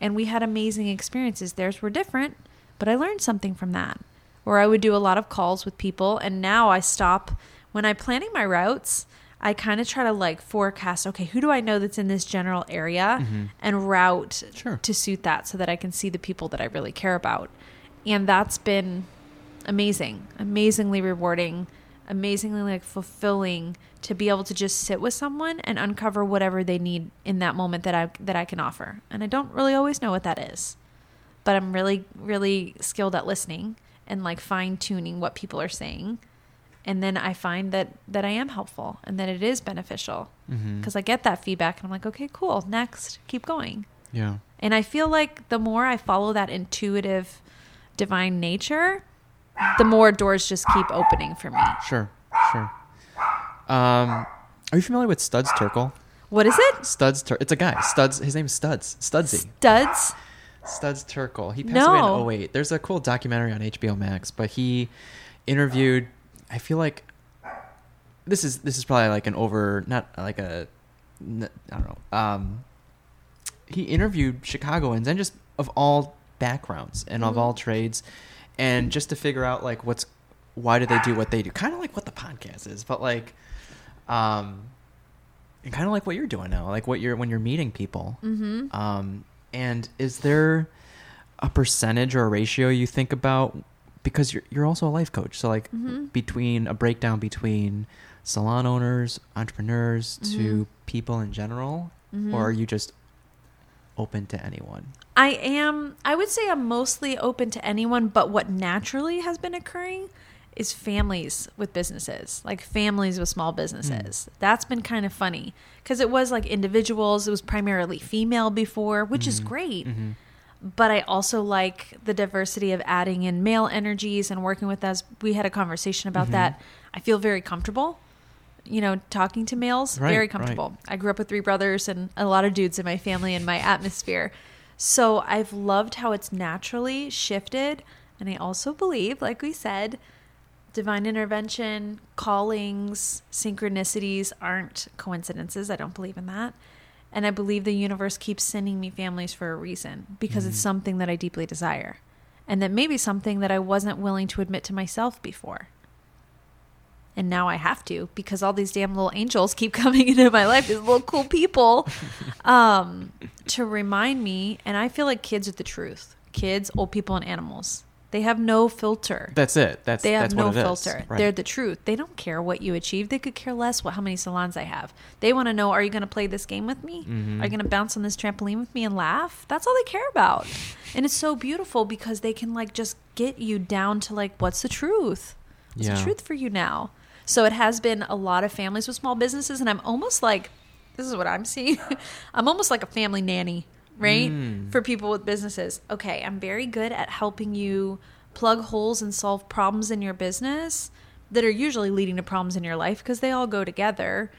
And we had amazing experiences. Theirs were different, but I learned something from that. Or I would do a lot of calls with people. And now I stop when I'm planning my routes. I kind of try to like forecast, okay, who do I know that's in this general area mm-hmm. and route Sure. to suit that so that I can see the people that I really care about. And that's been amazing, amazingly rewarding, amazingly like fulfilling to be able to just sit with someone and uncover whatever they need in that moment that I that I can offer. And I don't really always know what that is. But I'm really really skilled at listening and like fine tuning what people are saying. And then I find that that I am helpful and that it is beneficial Mhm. because I get that feedback and I'm like, "Okay, cool. Next. Keep going." Yeah. And I feel like the more I follow that intuitive divine nature, the more doors just keep opening for me. Sure. Sure. Um, are you familiar with Studs Terkel? What is it? Studs Tur- It's a guy. Studs. His name's Studs. Studsy. Studs? Studs Terkel. He passed away in No. 08. There's a cool documentary on HBO Max, but he interviewed I feel like this is this is probably like an over not like a n- I don't know. Um he interviewed Chicagoans and just of all backgrounds and of Mhm. all trades and just to figure out like what's why do they do what they do. Kind of like what the podcast is, but like um and kind of like what you're doing now, like what you're when you're meeting people. Mm-hmm. Um, and is there a percentage or a ratio you think about because you're you're also a life coach, so like Mhm. between a breakdown between salon owners, entrepreneurs to Mhm. people in general, Mhm. or are you just open to anyone? I am, I would say I'm mostly open to anyone, but what naturally has been occurring is families with businesses, like families with small businesses. That's been kind of funny because it was like individuals, it was primarily female before, which is Mhm. great. Mhm. but I also like the diversity of adding in male energies and working with us. We had a conversation about Mhm. that. I feel very comfortable, you know, talking to males. Right, very right. comfortable. I grew up with three brothers and a lot of dudes in my family and my atmosphere. So I've loved how it's naturally shifted. And I also believe, like we said, divine intervention, callings, synchronicities aren't coincidences. I don't believe in that. And I believe the universe keeps sending me families for a reason because it's Mhm. something that I deeply desire. And that may be something that I wasn't willing to admit to myself before. And now I have to because all these damn little angels keep coming into my life, these little cool people, um, to remind me. And I feel like kids are the truth kids, old people, and animals. They have no filter That's it. That's they have that's no what it is. filter. Right. They're the truth. They don't care what you achieve. They could care less what how many salons I have. They want to know: Are you going to play this game with me? Mhm. Are you going to bounce on this trampoline with me and laugh? That's all they care about. And it's so beautiful because they can like just get you down to like, what's the truth? What's Yeah. the truth for you now? So it has been a lot of families with small businesses, and I'm almost like, this is what I'm seeing. I'm almost like a family nanny, right? Mm. For people with businesses. Okay, I'm very good at helping you plug holes and solve problems in your business that are usually leading to problems in your life because they all go together.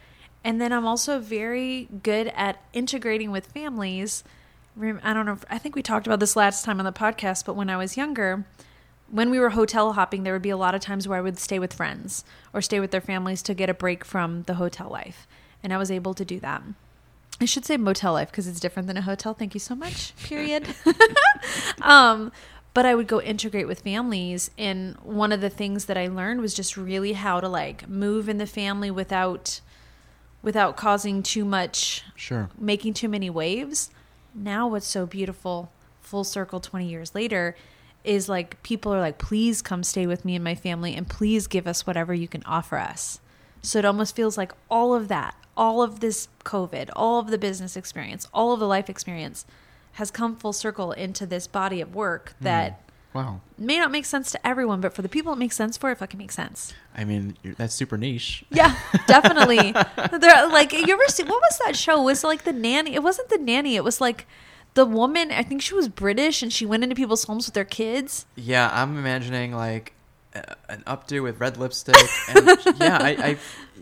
And then I'm also very good at integrating with families. I don't know, if, I think we talked about this last time on the podcast, but when I was younger, when we were hotel hopping, there would be a lot of times where I would stay with friends or stay with their families to get a break from the hotel life. And I was able to do that. I should say motel life because it's different than a hotel. Thank you so much. Period. um, but I would go integrate with families, and one of the things that I learned was just really how to like move in the family without without causing too much, Sure. making too many waves. Now, what's so beautiful, full circle, twenty years later, is like people are like, please come stay with me and my family, and please give us whatever you can offer us. So it almost feels like all of that, all of this COVID, all of the business experience, all of the life experience has come full circle into this body of work mm. that Wow. may not make sense to everyone, but for the people it makes sense for, it fucking makes sense. I mean, you're, that's super niche. Yeah, definitely. They're like, you ever see what was that show? It was like the nanny. It wasn't the nanny. It was like the woman. I think she was British, and she went into people's homes with their kids. Yeah, I'm imagining like an updo with red lipstick. And yeah, I, I,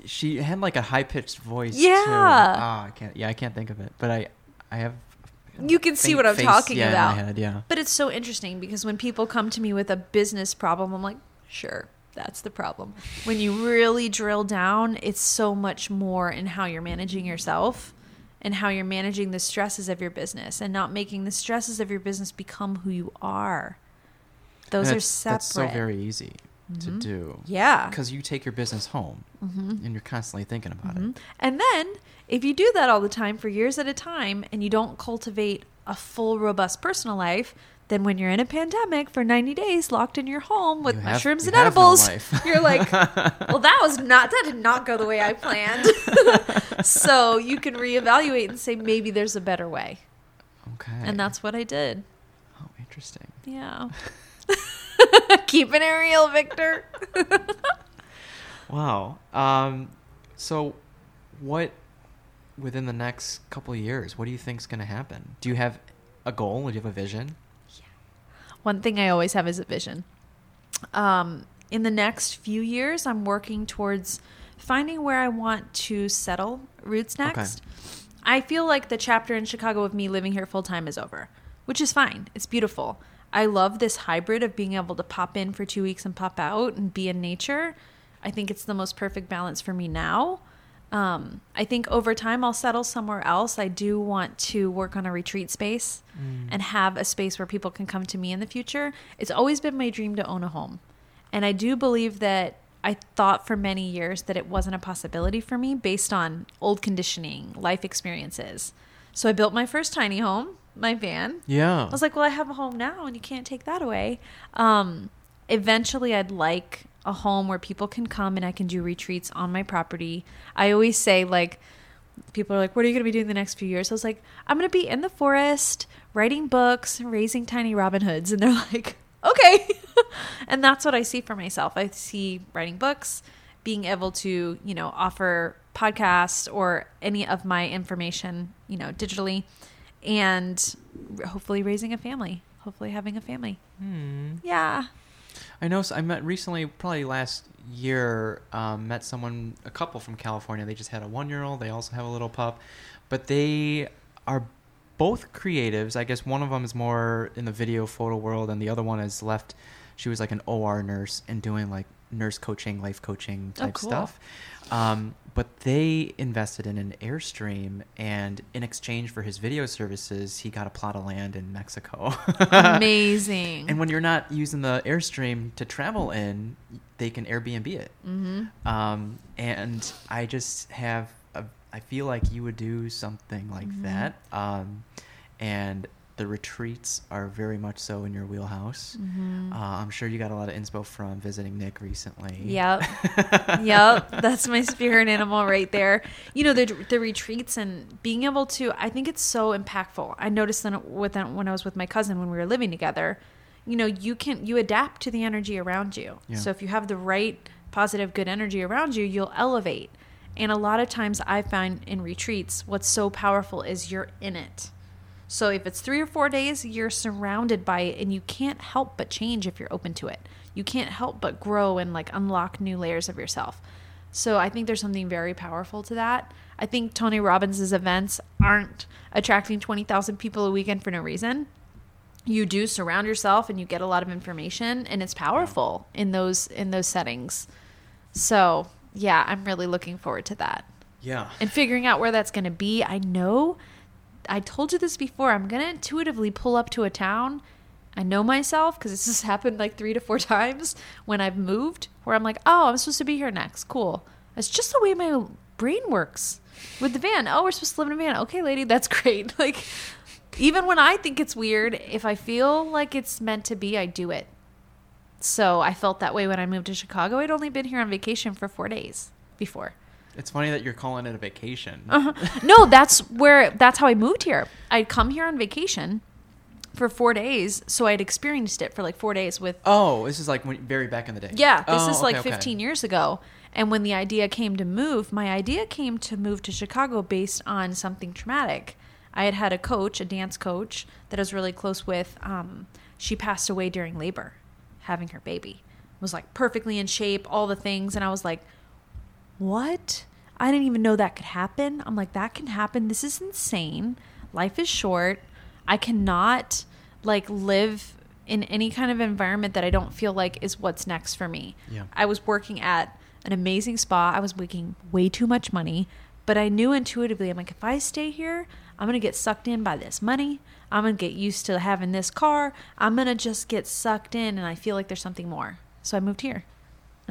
she had like a high pitched voice. Too. Yeah. Ah, I can't. Yeah, I can't think of it, but I, I have. You can see what I'm face, talking yeah, about. Head, yeah. But it's so interesting because when people come to me with a business problem, I'm like, sure, that's the problem. When you really drill down, it's so much more in how you're managing yourself and how you're managing the stresses of your business and not making the stresses of your business become who you are. Those are separate. That's so very easy to Mhm. do. yeah. Because you take your business home, and you're constantly thinking about Mhm. it. And then, if you do that all the time for years at a time and you don't cultivate a full, robust personal life, then when you're in a pandemic for 90 days locked in your home with You have- mushrooms and have no edibles, you're like, well, that was not, that did not go the way I planned. so you can reevaluate and say, maybe there's a better way. Okay. And that's what I did. oh, interesting. Yeah. Keeping it real, Victor. Wow. Um, so, what within the next couple of years? What do you think is going to happen? Do you have a goal? Do you have a vision? One thing I always have is a vision. Um, in the next few years, I'm working towards finding where I want to settle roots Okay. next. I feel like the chapter in Chicago of me living here full time is over, which is fine. It's beautiful. I love this hybrid of being able to pop in for two weeks and pop out and be in nature. I think it's the most perfect balance for me now. Um, I think over time I'll settle somewhere else. I do want to work on a retreat space and have a space where people can come to me in the future. It's always been my dream to own a home. And I do believe that I thought for many years that it wasn't a possibility for me based on old conditioning, life experiences. So I built my first tiny home, my van. Yeah. I was like, well, I have a home now, and you can't take that away. Um, eventually, I'd like a home where people can come and I can do retreats on my property. I always say, like, people are like, what are you going to be doing the next few years? I was like, I'm going to be in the forest, writing books, raising tiny Robin Hoods. And they're like, okay. and that's what I see for myself. I see writing books, being able to, you know, offer podcasts or any of my information, you know, digitally, and hopefully raising a family, hopefully having a family. Hmm. Yeah. I know. I met recently, probably last year, um, met someone, a couple from California. They just had a one-year-old. They also have a little pup, but they are both creatives. I guess one of them is more in the video photo world, and the other one has left. She was like an OR nurse and doing like nurse coaching, life coaching Oh, type cool. stuff. Um, but they invested in an Airstream, and in exchange for his video services, he got a plot of land in Mexico. Amazing. And when you're not using the Airstream to travel in, they can Airbnb it. hmm Um, and I just have, a, I feel like you would do something like Mhm. that. Um, and the retreats are very much so in your wheelhouse. Mhm. Uh, I'm sure you got a lot of inspo from visiting Nick recently. Yep. yep, that's my spirit animal right there. You know the the retreats and being able to. I think it's so impactful. I noticed that with when I was with my cousin when we were living together. You know, you can you adapt to the energy around you. Yeah. So if you have the right positive, good energy around you, you'll elevate. And a lot of times, I find in retreats, what's so powerful is you're in it. So if it's three or four days, you're surrounded by it and you can't help but change if you're open to it. You can't help but grow and like unlock new layers of yourself. So I think there's something very powerful to that. I think Tony Robbins' events aren't attracting 20,000 people a weekend for no reason. You do surround yourself and you get a lot of information and it's powerful in those in those settings. So, yeah, I'm really looking forward to that Yeah. and figuring out where that's going to be. I know I told you this before. I'm to intuitively pull up to a town. I know myself because this has happened like three to four times when I've moved where I'm like, oh, I'm supposed to be here next. Cool. It's just the way my brain works with the van. Oh, we're supposed to live in a van. Okay, lady, that's great. Like, even when I think it's weird, if I feel like it's meant to be, I do it. So I felt that way when I moved to Chicago. I'd only been here on vacation for four days before. It's funny that you're calling it a vacation. Uh-huh. No, that's where that's how I moved here. I'd come here on vacation for four days, so I'd experienced it for like four days with Oh, this is like when, very back in the day. yeah, this Oh, is like okay, okay. 15 years ago. And when the idea came to move, my idea came to move to Chicago based on something traumatic. I had had a coach, a dance coach that I was really close with. Um, she passed away during labor, having her baby. Was like perfectly in shape, all the things. And I was like, what? I didn't even know that could happen. I'm like, that can happen. This is insane. Life is short. I cannot like live in any kind of environment that I don't feel like is what's next for me. Yeah. I was working at an amazing spa. I was making way too much money, but I knew intuitively, I'm like, if I stay here, I'm going to get sucked in by this money. I'm going to get used to having this car. I'm going to just get sucked in, and I feel like there's something more. So I moved here.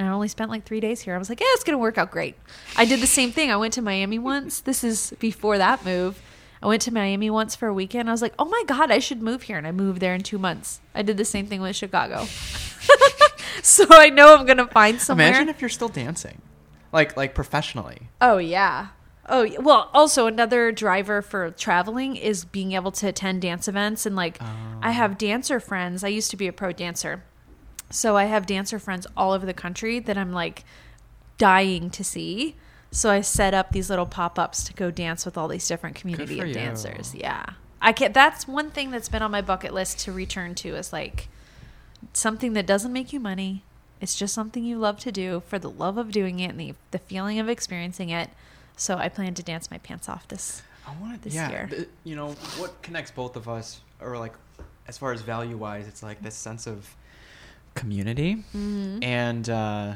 And I only spent like three days here. I was like, yeah, it's going to work out great. I did the same thing. I went to Miami once. This is before that move. I went to Miami once for a weekend. I was like, oh my God, I should move here. And I moved there in two months. I did the same thing with Chicago. so I know I'm going to find somewhere. Imagine if you're still dancing, like like professionally. Oh yeah. Oh well. Also, another driver for traveling is being able to attend dance events and like I oh. have dancer friends. I used to be a pro dancer, so I have dancer friends all over the country that I'm like dying to see. So I set up these little pop ups to go dance with all these different community of you. dancers. Yeah, I can. That's one thing that's been on my bucket list to return to is like something that doesn't make you money. It's just something you love to do for the love of doing it and the, the feeling of experiencing it. So I plan to dance my pants off this. I want This yeah, year. th- you know what connects both of us, or like as far as value wise, it's like this sense of community Mm-hmm. and uh,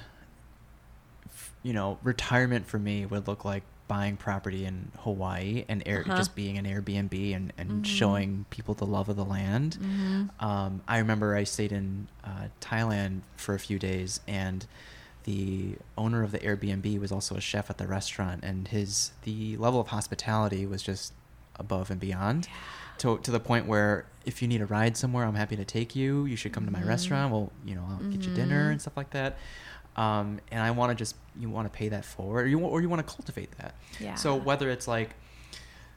f- you know retirement for me would look like buying property in Hawaii and air, Uh-huh. just being an Airbnb and, and Mhm. showing people the love of the land. Mm-hmm. Um, I remember I stayed in uh, Thailand for a few days, and the owner of the Airbnb was also a chef at the restaurant, and his the level of hospitality was just above and beyond. To, to the point where if you need a ride somewhere, I'm happy to take you. You should come to my Mhm. restaurant. Well, you know, I'll get you dinner Mhm. and stuff like that. Um, and I want to just you want to pay that forward, or you or you want to cultivate that. Yeah. So whether it's like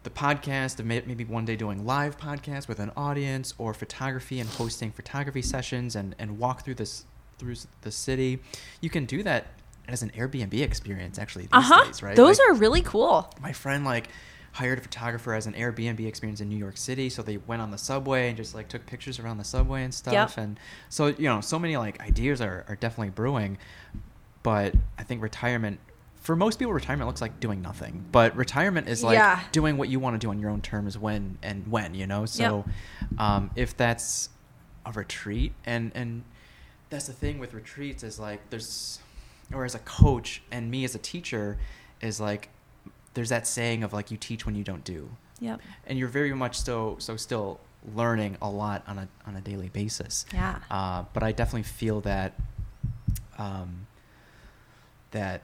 the podcast, maybe one day doing live podcasts with an audience, or photography and hosting photography sessions and and walk through this through the city, you can do that as an Airbnb experience. Actually, these uh huh. days, right? Those Like, are really cool. my friend like hired a photographer as an Airbnb experience in New York City. So they went on the subway and just like took pictures around the subway and stuff. Yep. And so you know, so many like ideas are are definitely brewing. But I think retirement. For most people, retirement looks like doing nothing. But retirement is like Yeah. doing what you want to do on your own terms when and when, you know? So um, if that's a retreat and and that's the thing with retreats is like there's or as a coach and me as a teacher is like there's that saying of like you teach when you don't do Yep. and you're very much so so still learning a lot on a on a daily basis Yeah. uh, but I definitely feel that um, that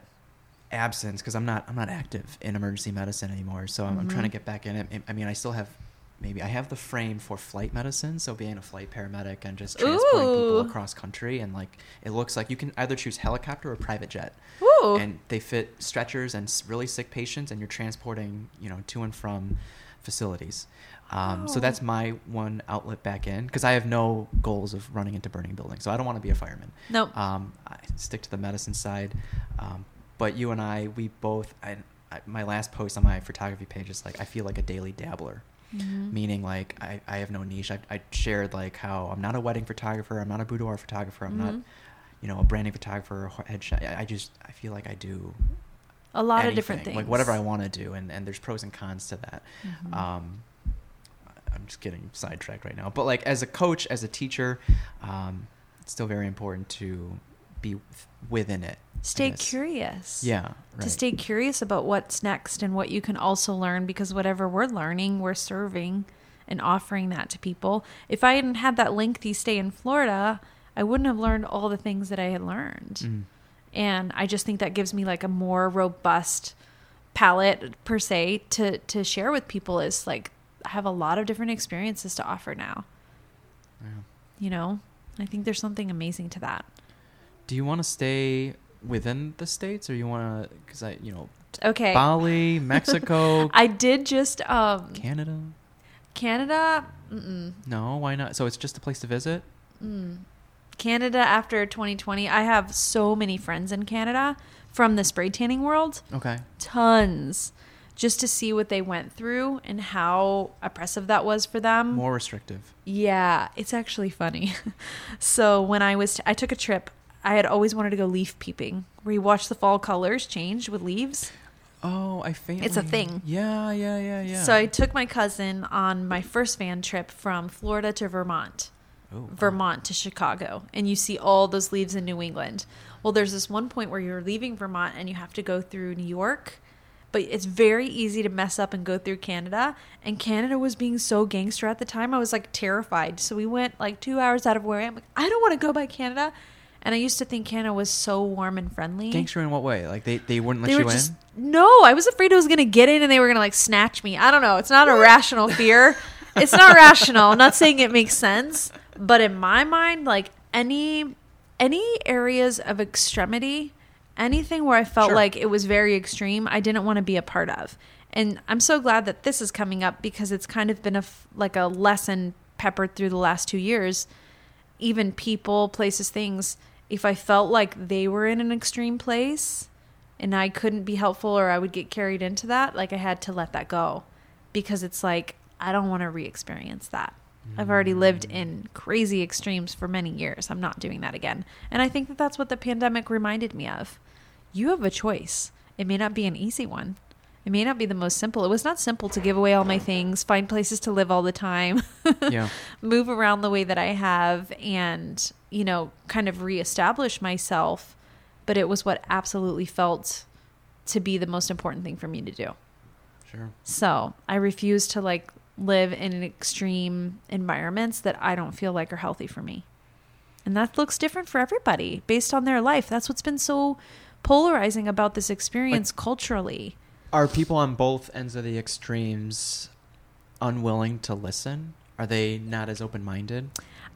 absence because I'm not I'm not active in emergency medicine anymore. So I'm, I'm trying to Mhm. get back in it. I mean, I still have maybe I have the frame for flight medicine, so being a flight paramedic and just transporting people across country and like it looks like you can either choose helicopter or private jet, Ooh. and they fit stretchers and really sick patients, and you're transporting you know to and from facilities. Um, So that's my one outlet back in because I have no goals of running into burning buildings. So I don't want to be a fireman. Nope. Um, I stick to the medicine side. Um, but you and I, we both. I, I, my last post on my photography page is like I feel like a daily dabbler. Meaning like I, I have no niche. I, I shared like how I'm not a wedding photographer, I'm not a boudoir photographer, I'm not, Mhm. you know, a branding photographer, or headshot. I I just I feel like I do A lot of different things. like whatever I want to do, and and there's pros and cons to that. Mhm. Um, I'm just getting sidetracked right now, but like as a coach, as a teacher, um, it's still very important to be within it. Stay curious. Yeah, right. To stay curious about what's next and what you can also learn because whatever we're learning, we're serving and offering that to people. If I hadn't had that lengthy stay in Florida, I wouldn't have learned all the things that I had learned. Mm. and i just think that gives me like a more robust palette per se to to share with people is like i have a lot of different experiences to offer now Yeah. you know i think there's something amazing to that Do you want to stay within the states, or you want to? Because I, you know, okay Bali, Mexico, i did just um Canada. canada mm-mm, No, why not? So it's just a place to visit. mm. canada after 2020 i have so many friends in canada from the spray tanning world Okay. tons just to see what they went through and how oppressive that was for them More restrictive. Yeah, it's actually funny. so when I was, I took a trip. I had always wanted to go leaf peeping, where you watch the fall colors change with leaves. Oh, I faintly. It's a thing. Yeah, yeah, yeah, yeah. So I took my cousin on my first van trip from Florida to Vermont, Oh, Vermont to Chicago, and you see all those leaves in New England. Well, there's this one point where you're leaving Vermont and you have to go through New York, but it's very easy to mess up and go through Canada. And Canada was being so gangster at the time, I was like terrified. So we went like two hours out of where I am. Like, I don't want to go by Canada. And I used to think Canada was so warm and friendly. Gangster in what way? Like they, they wouldn't let They you were in? no. I was afraid I was gonna get in and they were gonna like snatch me. I don't know. It's not a rational fear. It's not rational. I'm not saying it makes sense, but in my mind, like any any areas of extremity, anything where I felt Sure. like it was very extreme, I didn't want to be a part of. And I'm so glad that this is coming up because it's kind of been a like a lesson peppered through the last two years. Even people, places, things. If I felt like they were in an extreme place, and I couldn't be helpful or I would get carried into that, like I had to let that go because it's like I don't want to re-experience that. I've already lived mm. in crazy extremes for many years. I'm not doing that again. And I think that that's what the pandemic reminded me of. You have a choice. It may not be an easy one. It may not be the most simple. It was not simple to give away all my things, find places to live all the time. Yeah. move around the way that I have and, you know, kind of reestablish myself. But it was what absolutely felt to be the most important thing for me to do. Sure. So I refuse to like live in extreme environments that I don't feel like are healthy for me. And that looks different for everybody based on their life. That's what's been so polarizing about this experience culturally. Are people on both ends of the extremes unwilling to listen? Are they not as open minded?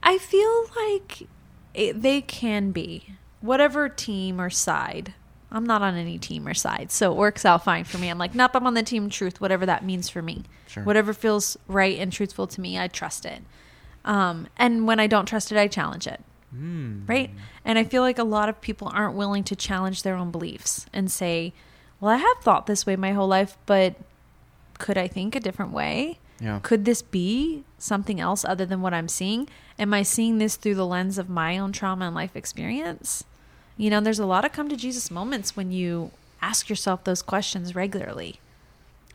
I feel like it, they can be whatever team or side. I'm not on any team or side, so it works out fine for me. I'm like, nope, I'm on the team truth, whatever that means for me. Sure. Whatever feels right and truthful to me, I trust it. Um, and when I don't trust it, I challenge it, Mm. right? And I feel like a lot of people aren't willing to challenge their own beliefs and say, well, I have thought this way my whole life, but could I think a different way? Yeah. could this be something else other than what I'm seeing? Am I seeing this through the lens of my own trauma and life experience? You know, there's a lot of come to Jesus moments when you ask yourself those questions regularly.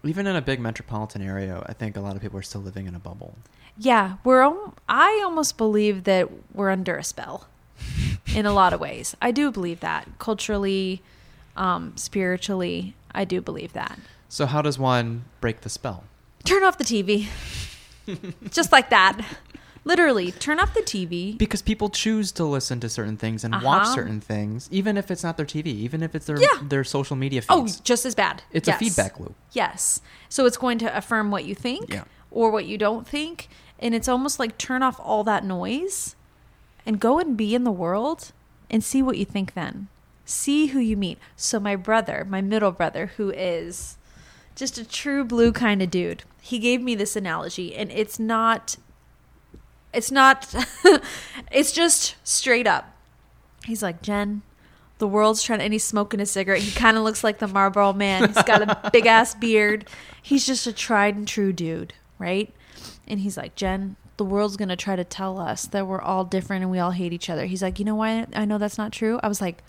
Even in a big metropolitan area, I think a lot of people are still living in a bubble. Yeah, we're I almost believe that we're under a spell in a lot of ways. I do believe that culturally, um, spiritually, I do believe that. So how does one break the spell? Turn off the TV. Just like that. Literally, turn off the TV. Because people choose to listen to certain things and watch Uh-huh. certain things, even if it's not their TV, even if it's their Yeah. their social media Oh, just as bad. it's Yes. a feedback loop. Yes. So it's going to affirm what you think Yeah. or what you don't think. And it's almost like turn off all that noise and go and be in the world and see what you think then. See who you meet. So, my brother, my middle brother, who is just a true blue kind of dude, he gave me this analogy, and it's not, it's not, it's just straight up. He's like, Jen, the world's trying, to, and he's smoking a cigarette. He kind of looks like the Marlboro man. He's got a big ass beard. He's just a tried and true dude. right? And he's like, Jen, the world's going to try to tell us that we're all different and we all hate each other. He's like, you know why I know that's not true? I was like,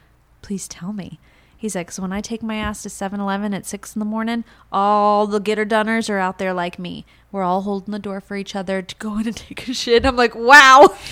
please tell me. He's like, so when I take my ass to 7 Eleven at 6 in the morning, all the getter dunners are out there like me. We're all holding the door for each other to go in and take a shit. I'm like, wow.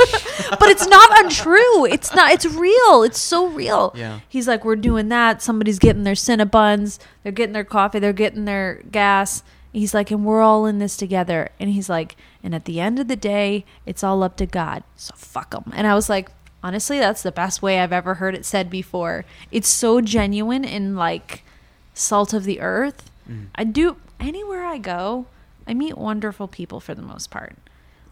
but it's not untrue. It's not, it's real. It's so real. Yeah. He's like, we're doing that. Somebody's getting their Cinnabons. They're getting their coffee. They're getting their gas. He's like, and we're all in this together. And he's like, and at the end of the day, it's all up to God. So fuck them. And I was like, honestly, that's the best way I've ever heard it said before. It's so genuine and like salt of the earth. Mm. I do anywhere I go, I meet wonderful people for the most part.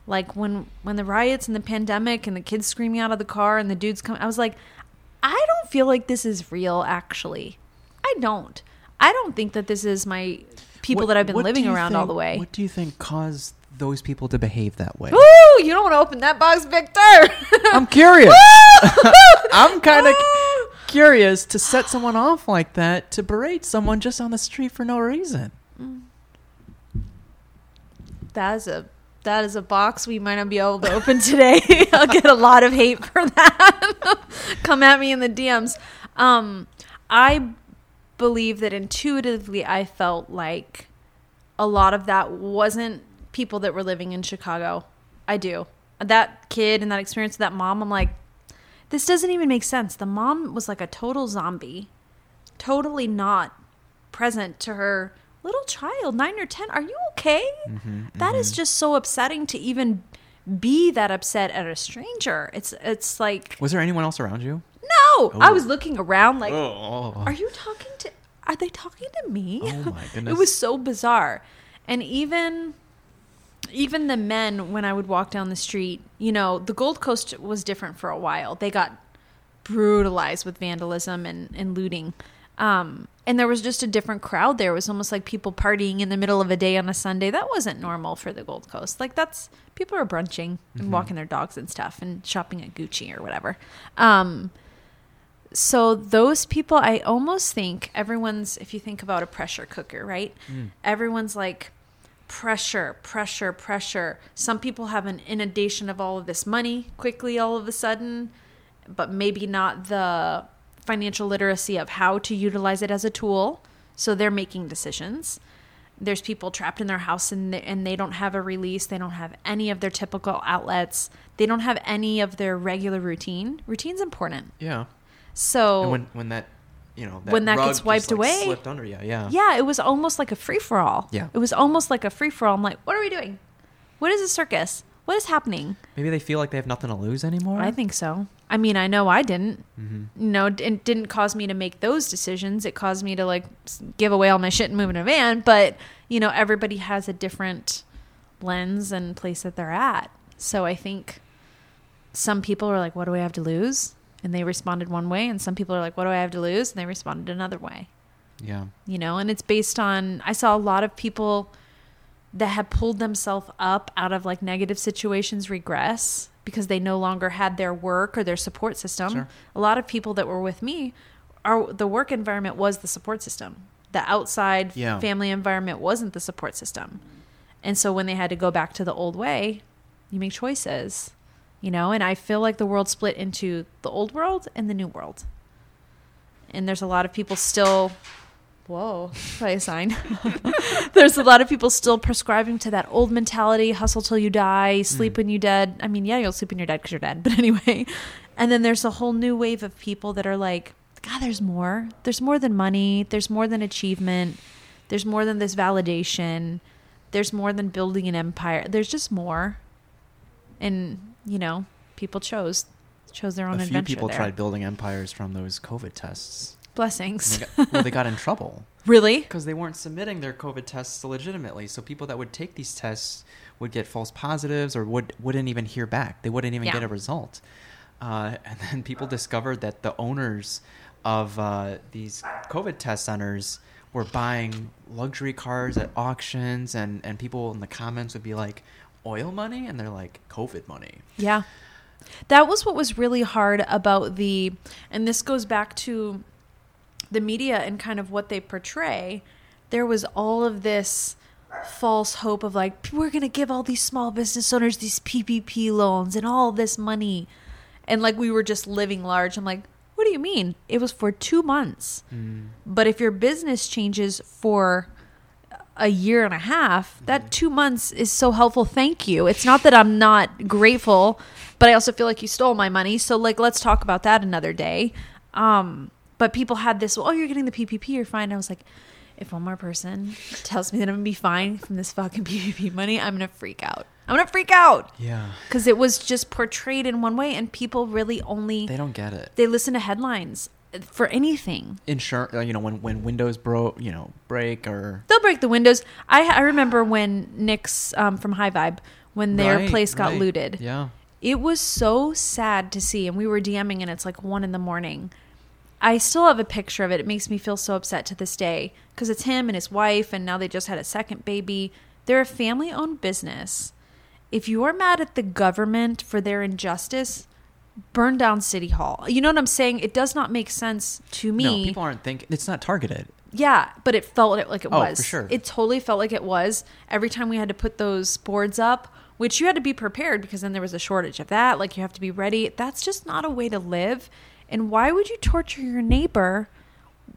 Like when when the riots and the pandemic and the kids screaming out of the car and the dudes come, I was like, I don't feel like this is real. Actually, I don't. I don't think that this is my people What- that I've been living around all the way. What do you think caused those people to behave that way? Ooh, you don't want to open that box, Victor. I'm curious. I'm kind of curious to set someone off like that to berate someone just on the street for no reason. that is a that is a box we might not be able to open today. I'll get a lot of hate for that. Come at me in the DMs. Um, I believe that intuitively I felt like a lot of that wasn't people that were living in Chicago. I do. That kid and that experience with that mom, I'm like, this doesn't even make sense. The mom was like a total zombie, totally not present to her little child, nine or 10. Are you okay? Mm-hmm, that is mm-hmm. just so upsetting to even be that upset at a stranger. It's, it's like, Was there anyone else around you? no, I Oh. was looking around like, Oh, are you talking to? Are they talking to me? Oh my goodness. it was so bizarre, and even even the men when I would walk down the street, you know, the Gold Coast was different for a while. They got brutalized with vandalism and, and looting. Um, and there was just a different crowd there. It was almost like people partying in the middle of a day on a Sunday. That wasn't normal for the Gold Coast. Like that's people are brunching and walking their dogs and stuff and shopping at Gucci or whatever. Um, so those people i almost think everyone's if you think about a pressure cooker right everyone's like pressure pressure pressure. Some people have an inundation of all of this money quickly all of a sudden but maybe not the financial literacy of how to utilize it as a tool. So they're making decisions. There's people trapped in their house and they, and they don't have a release. They don't have any of their typical outlets. They don't have any of their regular routine. Routine's important. Yeah. so And when when that you know When that gets just, wiped like, away- slipped under you, yeah. yeah, it was almost like a free for all. Yeah. It was almost like a free for all. I'm like, what are we doing? What is a circus? What is happening? Maybe they feel like they have nothing to lose anymore. I think so. I mean, I know I didn't. Mm-hmm. You know, it didn't cause me to make those decisions. It caused me to like give away all my shit and move in a van. But you know, everybody has a different lens and place that they're at. So I think some people are like, "What do I have to lose?" And they responded one way, and some people are like, "What do I have to lose?" and they responded another way. Yeah. you know and it's based on i saw a lot of people that have pulled themselves up out of like negative situations regress because they no longer had their work or their support system Sure. a lot of people that were with me our the work environment was the support system the outside Yeah. family environment wasn't the support system and so when they had to go back to the old way you make choices you know? And i feel like the world split into the old world and the new world. And there's a lot of people still whoa probably a sign. There's a lot of people still prescribing to that old mentality hustle till you die mm. sleep when you're dead. I mean yeah you'll sleep when you're dead because you're dead but anyway. And then there's a whole new wave of people that are like god there's more. There's more than money. There's more than achievement. There's more than this validation. There's more than building an empire. There's just more. And you know people chose chose their own A few adventure people there. tried building empires from those COVID tests. blessings they got, well, they got in trouble really because they weren't submitting their COVID tests legitimately. So people that would take these tests would get false positives or would wouldn't even hear back. They wouldn't even Yeah. get a result. Uh, and then people discovered that the owners of uh, these COVID test centers were buying luxury cars at auctions, and and people in the comments would be like, "Oil money," and they're like, "COVID money." Yeah. That was what was really hard about the, and this goes back to the media and kind of what they portray. There was all of this false hope of like we're going to give all these small business owners these PPP loans and all this money and like we were just living large. I'm like, "What do you mean? It was for 2 months." Mm. But if your business changes for a year and a half, that 2 months is so helpful. Thank you. It's not that I'm not grateful, but I also feel like you stole my money. So like let's talk about that another day. Um but people had this, oh, you're getting the PPP, you're fine. I was like, if one more person tells me that I'm gonna be fine from this fucking PPP money, I'm gonna freak out. I'm gonna freak out Yeah. because it was just portrayed in one way, and people really only They don't get it. they listen to headlines for anything. Insurance, you know, when when windows broke, you know, break or They'll break the windows. I I remember when Nick's um, from High Vibe when their Right, place got right. looted. Yeah. It was so sad to see, and we were DMing, and it's like one in the morning. I still have a picture of it. It makes me feel so upset to this day because it's him and his wife, and now they just had a second baby. They're a family owned business. If you are mad at the government for their injustice, burn down City Hall. You know what I'm saying? It does not make sense to me. No, people aren't thinking. It's not targeted. Yeah, but it felt like it Oh, was. for sure. It totally felt like it was. Every time we had to put those boards up, which you had to be prepared because then there was a shortage of that. Like you have to be ready. That's just not a way to live. And why would you torture your neighbor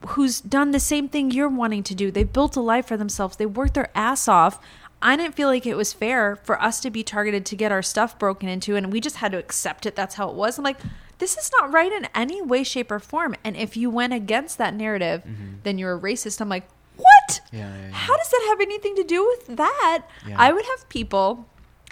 who's done the same thing you're wanting to do? They built a life for themselves. They worked their ass off. I didn't feel like it was fair for us to be targeted to get our stuff broken into, and we just had to accept it. That's how it was. I'm like, this is not right in any way, shape, or form. And if you went against that narrative, mm-hmm. then you're a racist. I'm like, what? Yeah, yeah, yeah. How does that have anything to do with that? I would have people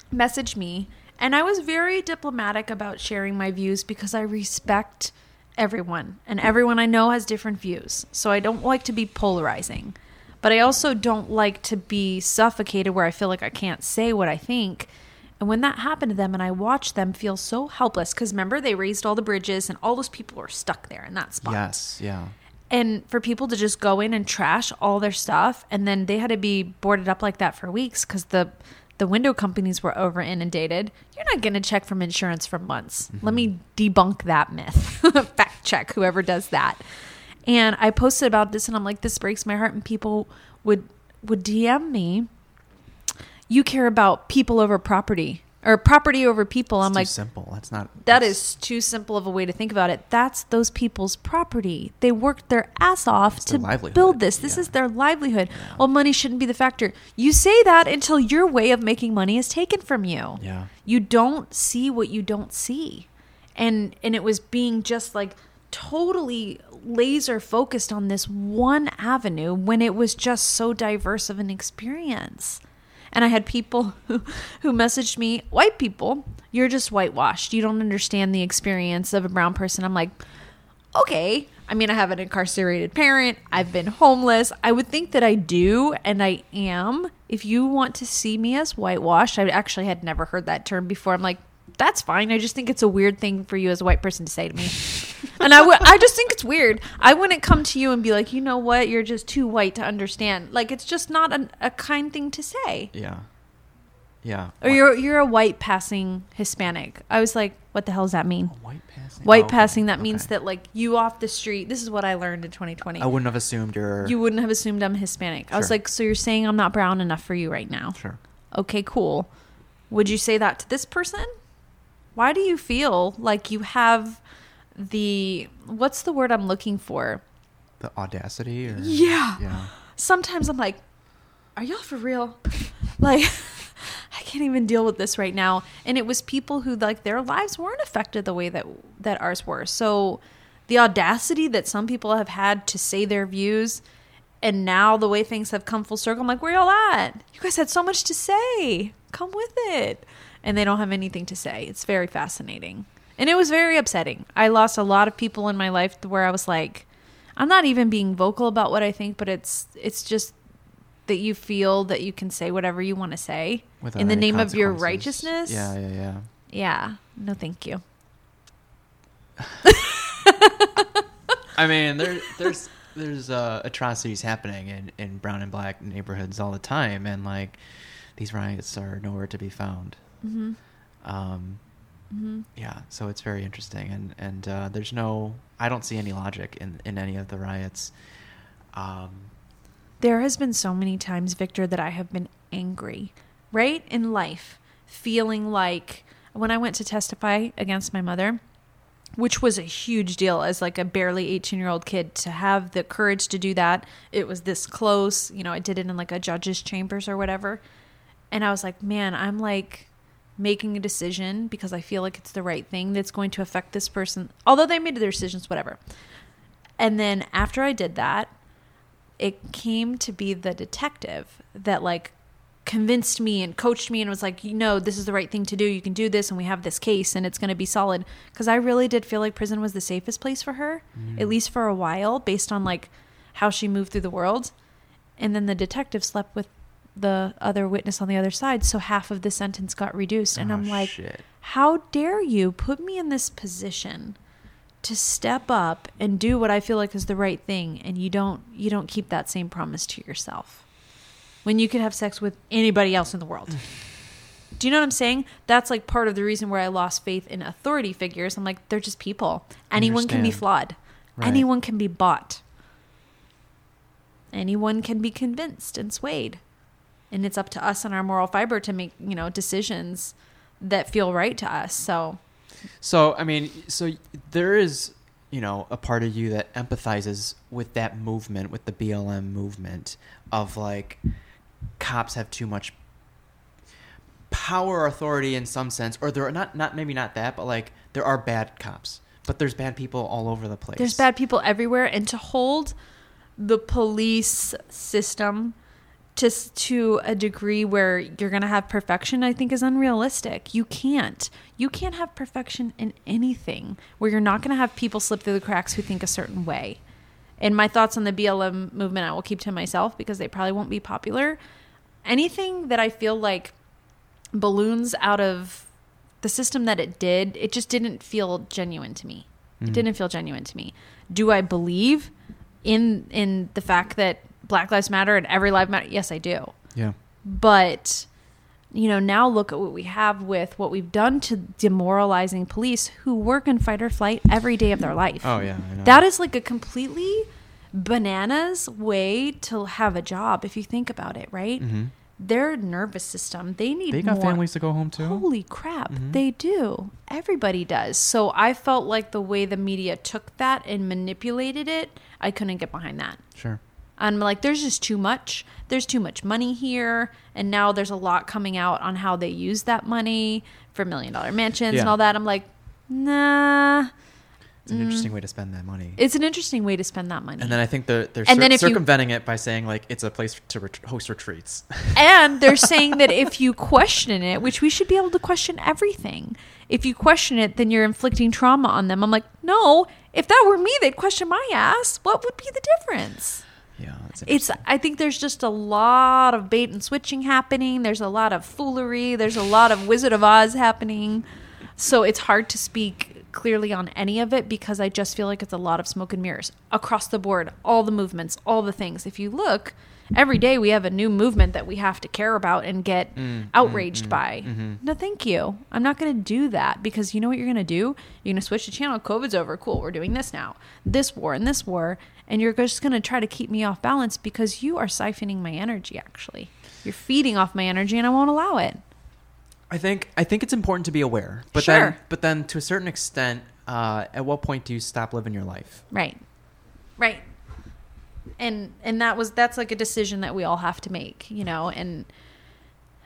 message me, and I was very diplomatic about sharing my views because I respect everyone, and mm-hmm. everyone I know has different views. So I don't like to be polarizing, but I also don't like to be suffocated where I feel like I can't say what I think. And when that happened to them, and I watched them feel so helpless, because remember, they raised all the bridges, and all those people were stuck there in that spot Yes. Yeah. and for people to just go in and trash all their stuff and then they had to be boarded up like that for weeks because the the window companies were over inundated you're not going to check from insurance for months let mm-hmm. me debunk that myth fact check whoever does that and i posted about this and i'm like this breaks my heart and people would would dm me you care about people over property or property over people It's i'm like simple. That's not. that that's- is too simple of a way to think about it. That's those people's property. They worked their ass off to build this. This Yeah. is their livelihood. Well, money shouldn't be the factor. You say that until your way of making money is taken from you. Yeah. You don't see what you don't see. And and it was being just like totally laser focused on this one avenue when it was just so diverse of an experience. And I had people who, who messaged me, white people, you're just whitewashed. You don't understand the experience of a brown person. I'm like, okay. I mean, I have an incarcerated parent. I've been homeless. I would think that I do, and I am. If you want to see me as whitewashed, I actually had never heard that term before. I'm like, that's fine. I just think it's a weird thing for you as a white person to say to me. and I would, I just think it's weird. I wouldn't come to you and be like, you know what, you're just too white to understand. Like, it's just not an, a kind thing to say. Yeah. Yeah. Or you're you're a white passing Hispanic. I was like, what the hell does that mean? white passing. White Oh, okay, passing that means okay. that like you off the street. This is what I learned in 2020. I wouldn't have assumed you're. you wouldn't have assumed I'm Hispanic. I was like, so you're saying I'm not brown enough for you right now? Sure. Okay, cool. Would you say that to this person? Why do you feel like you have the what's the word I'm looking for? The audacity. Or, Yeah. Yeah. Sometimes I'm like, are y'all for real? like I can't even deal with this right now. And it was people who like their lives weren't affected the way that that ours were. So the audacity that some people have had to say their views and now the way things have come full circle, I'm like, where y'all at? You guys had so much to say. Come with it. And they don't have anything to say. It's very fascinating. And it was very upsetting. I lost a lot of people in my life where I was like, I'm not even being vocal about what I think, but it's it's just that you feel that you can say whatever you want to say Without in the name of your righteousness. Yeah. Yeah. Yeah. Yeah. No, thank you. I mean, there, there's there's uh, atrocities happening in, in brown and black neighborhoods all the time, and like these riots are nowhere to be found. Mm-hmm. Um, Mm-hmm. yeah, so it's very interesting, and and uh, there's no, I don't see any logic in in any of the riots. Um, There has been so many times, Victor, that I have been angry, right? In life, feeling like when I went to testify against my mother, which was a huge deal as like a barely 18 year old kid to have the courage to do that. It was this close, you know, I did it in like a judge's chambers or whatever. And I was like, man, I'm like making a decision because I feel like it's the right thing that's going to affect this person. Although they made their decisions, whatever. And then after I did that, it came to be the detective that like convinced me and coached me and was like, you know, this is the right thing to do. You can do this, and we have this case, and it's going to be solid. Because I really did feel like prison was the safest place for her, at mm. least for a while, based on like how she moved through the world. And then the detective slept with the other witness on the other side, so half of the sentence got reduced. And Oh, I'm like, shit. how dare you put me in this position? to step up and do what I feel like is the right thing and you don't you don't keep that same promise to yourself. When you could have sex with anybody else in the world. Do you know what I'm saying? That's like part of the reason where I lost faith in authority figures. I'm like they're just people. Anyone can be flawed. Right. Anyone can be bought. Anyone can be convinced and swayed. And it's up to us and our moral fiber to make, you know, decisions that feel right to us. So, So I mean, so there is, you know, a part of you that empathizes with that movement, with the BLM movement of like cops have too much power authority in some sense, or there are not not maybe not that, but like there are bad cops, but there's bad people all over the place. There's bad people everywhere, and to hold the police system just to a degree where you're going to have perfection, I think is unrealistic. You can't. You can't have perfection in anything where you're not going to have people slip through the cracks who think a certain way. And my thoughts on the BLM movement, I will keep to myself because they probably won't be popular. Anything that I feel like balloons out of the system that it did, it just didn't feel genuine to me. It mm-hmm. didn't feel genuine to me. Do I believe in in the fact that Black Lives Matter and every life matter? Yes, I do. Yeah. But you know, now look at what we have with what we've done to demoralizing police who work in fight or flight every day of their life. Oh yeah. That is like a completely bananas way to have a job if you think about it, right? Mm-hmm. Their nervous system, they need They got more. families to go home to. Holy crap, Mhm. they do. Everybody does. So I felt like the way the media took that and manipulated it, I couldn't get behind that. Sure. I'm like, there's just too much. There's too much money here. And now there's a lot coming out on how they use that money for million dollar mansions and all that. I'm like, nah. It's an interesting mm. way to spend that money. It's an interesting way to spend that money. and then I think they're, they're And cir- then if you- circumventing it by saying like it's a place to ret- host retreats. And they're saying that if you question it, which we should be able to question everything, if you question it, then you're inflicting trauma on them. I'm like, no, if that were me, they'd question my ass. What would be the difference? It's, It's, I think there's just a lot of bait and switching happening. There's a lot of foolery. There's a lot of Wizard of Oz happening. So it's hard to speak clearly on any of it because I just feel like it's a lot of smoke and mirrors across the board, all the movements, all the things. If you look, every day we have a new movement that we have to care about and get Mm, outraged mm, mm, by. mhm. No, thank you. I'm not going to do that because you know what you're going to do? You're going to switch the channel. COVID's over. Cool. We're doing this now. This war and this war. And you're just going to try to keep me off balance because you are siphoning my energy, actually. You're feeding off my energy and I won't allow it. I think I think it's important to be aware, but Sure. then but then to a certain extent, uh, at what point do you stop living your life? Right. Right. And and that was that's like a decision that we all have to make, you know, and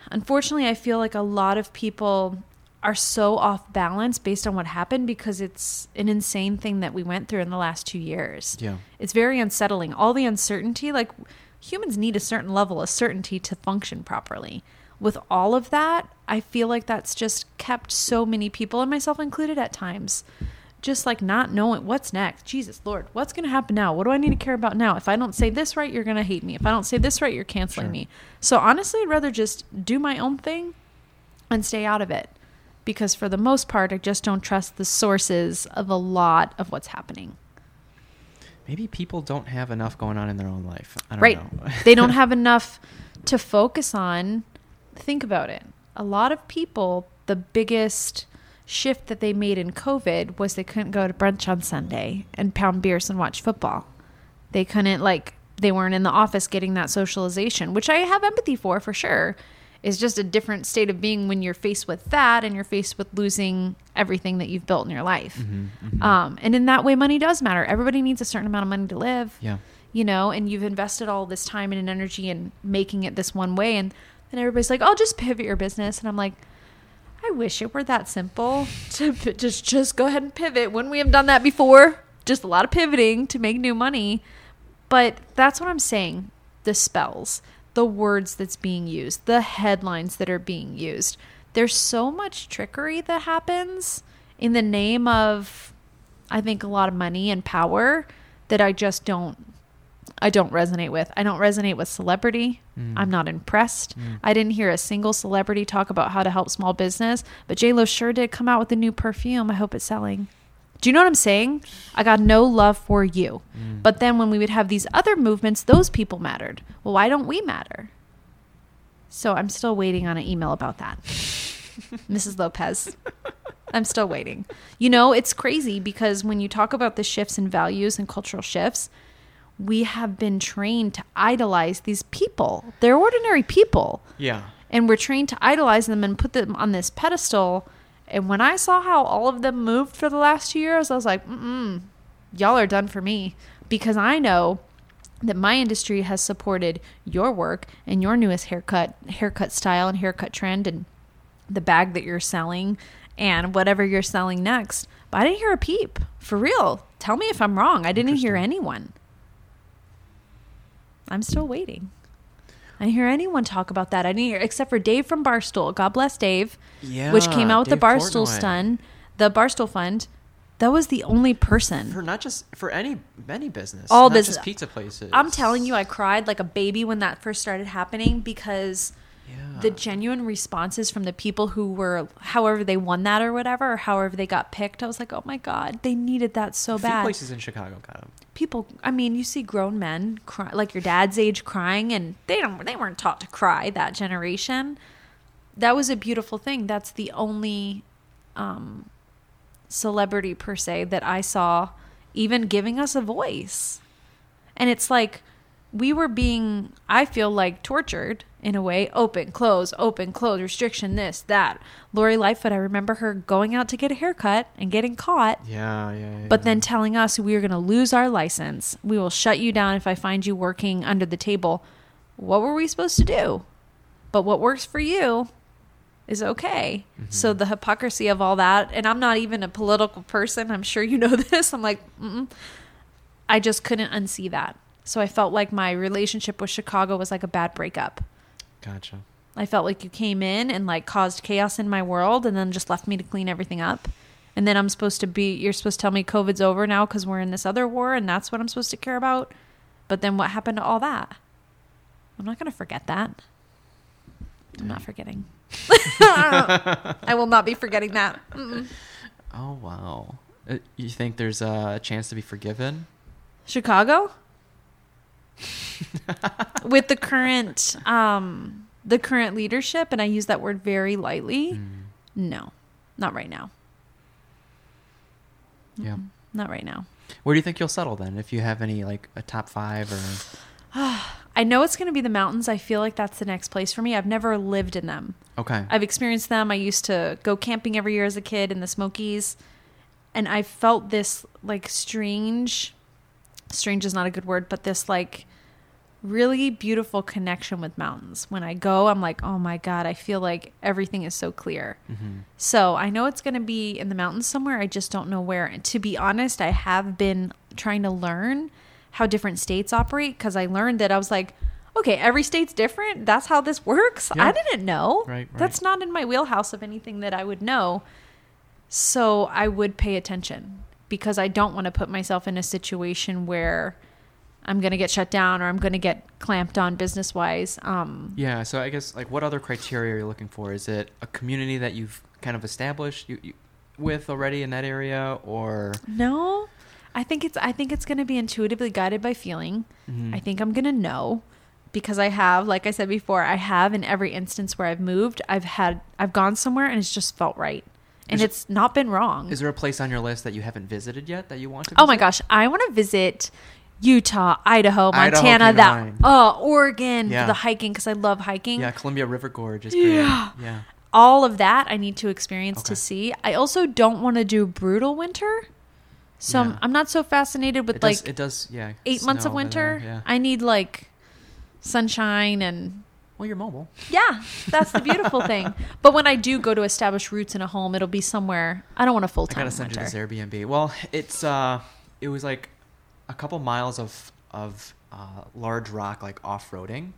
unfortunately I feel like a lot of people are so off balance based on what happened because it's an insane thing that we went through in the last 2 years. Yeah. It's very unsettling. All the uncertainty, like humans need a certain level of certainty to function properly. With all of that, I feel like that's just kept so many people, and myself included at times, just like not knowing what's next. Jesus Lord, what's going to happen now? What do I need to care about now? If I don't say this right, you're going to hate me. If I don't say this right, you're canceling Sure. me. So honestly, I'd rather just do my own thing and stay out of it. Because for the most part, I just don't trust the sources of a lot of what's happening. Maybe people don't have enough going on in their own life. I don't right. know. they don't have enough to focus on. Think about it. A lot of people, the biggest shift that they made in COVID was they couldn't go to brunch on Sunday and pound beers and watch football. They couldn't like they weren't in the office getting that socialization, which I have empathy for for sure. Is just a different state of being when you're faced with that and you're faced with losing everything that you've built in your life. Mm-hmm, Um, and in that way, money does matter. Everybody needs a certain amount of money to live Yeah. you know, and you've invested all this time and energy in making it this one way. And then everybody's like, oh, just pivot your business. And I'm like, I wish it were that simple to just, just go ahead and pivot. Wouldn't we have done that before? Just a lot of pivoting to make new money. But that's what I'm saying. The spells, the words that's being used, the headlines that are being used. There's so much trickery that happens in the name of, I think, a lot of money and power that I just don't I don't resonate with. I don't resonate with celebrity. Mm. I'm not impressed. I didn't hear a single celebrity talk about how to help small business, but J Lo sure did come out with a new perfume. I hope it's selling. Do you know what I'm saying? I got no love for you. Mm. But then when we would have these other movements, those people mattered. Well, why don't we matter? So I'm still waiting on an email about that. Mrs. Lopez. I'm still waiting. You know, it's crazy because when you talk about the shifts in values and cultural shifts, we have been trained to idolize these people. They're ordinary people. Yeah. And we're trained to idolize them and put them on this pedestal. And when I saw how all of them moved for the last two years, I was like, mm y'all are done for me. Because I know that my industry has supported your work and your newest haircut, haircut style and haircut trend and the bag that you're selling and whatever you're selling next. But I didn't hear a peep. For real. Tell me if I'm wrong. I didn't hear anyone. I'm still waiting. I didn't hear anyone talk about that. I didn't hear, except for Dave from Barstool. God bless Dave, Yeah. which came out with Dave the Barstool Portnoy. Stun, the Barstool Fund. That was the only person. For not just for any any business. All not business. just pizza places. I'm telling you, I cried like a baby when that first started happening because Yeah. the genuine responses from the people who were, however they won that or whatever, or however they got picked, I was like, oh my god, they needed that so bad. places in Chicago got them. People, I mean, you see grown men cry, like your dad's age crying, and they don't, they weren't taught to cry. That generation, that was a beautiful thing. That's the only um, celebrity per se that I saw even giving us a voice. And it's like we were being, I feel like, tortured in a way. Open, close, open, close, restriction, this, that. Lori Lightfoot, I remember her going out to get a haircut and getting caught, Yeah, yeah. yeah but then telling us we are going to lose our license. We will shut you down if I find you working under the table. What were we supposed to do? But what works for you is okay. So the hypocrisy of all that, and I'm not even a political person. I'm sure you know this. I'm like, mm I just couldn't unsee that. So I felt like my relationship with Chicago was like a bad breakup. Gotcha. I felt like you came in and like caused chaos in my world and then just left me to clean everything up. And then I'm supposed to be, you're supposed to tell me COVID's over now because we're in this other war and that's what I'm supposed to care about. But then what happened to all that? I'm not going to forget that. I'm not forgetting. I will not be forgetting that. Mm-mm. Oh wow. Uh, You think there's a chance to be forgiven? Chicago? With the current um the current leadership and I use that word very lightly. Mm, No. Not right now. yeah. Not right now. Where do you think you'll settle then? If you have any like a top five or I know it's going to be the mountains. I feel like that's the next place for me. I've never lived in them. okay. I've experienced them. I used to go camping every year as a kid in the Smokies. And I felt this like strange, strange is not a good word, but this like really beautiful connection with mountains. When I go, I'm like, oh my God, I feel like everything is so clear. hmm So I know it's going to be in the mountains somewhere. I just don't know where. And to be honest, I have been trying to learn how different states operate because I learned that I was like, okay, every state's different. That's how this works. Yeah. I didn't know. Right, That's not in my wheelhouse of anything that I would know. So I would pay attention because I don't want to put myself in a situation where I'm going to get shut down or I'm going to get clamped on business wise. Um, Yeah. So I guess like what other criteria are you looking for? Is it a community that you've kind of established you, you, with already in that area, or No, I think it's I think it's going to be intuitively guided by feeling. Mhm. I think I'm going to know because I have, like I said before, I have in every instance where I've moved, I've had I've gone somewhere and it's just felt right. And it's not been wrong. is there a place on your list that you haven't visited yet that you want to? oh my gosh, I want to visit Utah, Idaho, Idaho Montana, to that oh Oregon Yeah. for the hiking because I love hiking. Yeah, Columbia River Gorge is great. Yeah. Yeah. All of that I need to experience Okay. to see. I also don't want to do brutal winter, so I'm, I'm not so fascinated with It like does, it does, yeah. eight months of there, winter. Yeah. I need like sunshine and Well, you're mobile. yeah, that's the beautiful thing. But when I do go to establish roots in a home, it'll be somewhere. I don't want a full time. I gotta send you this Airbnb. Well, it's uh, it was like a couple miles of of uh, large rock, like off roading.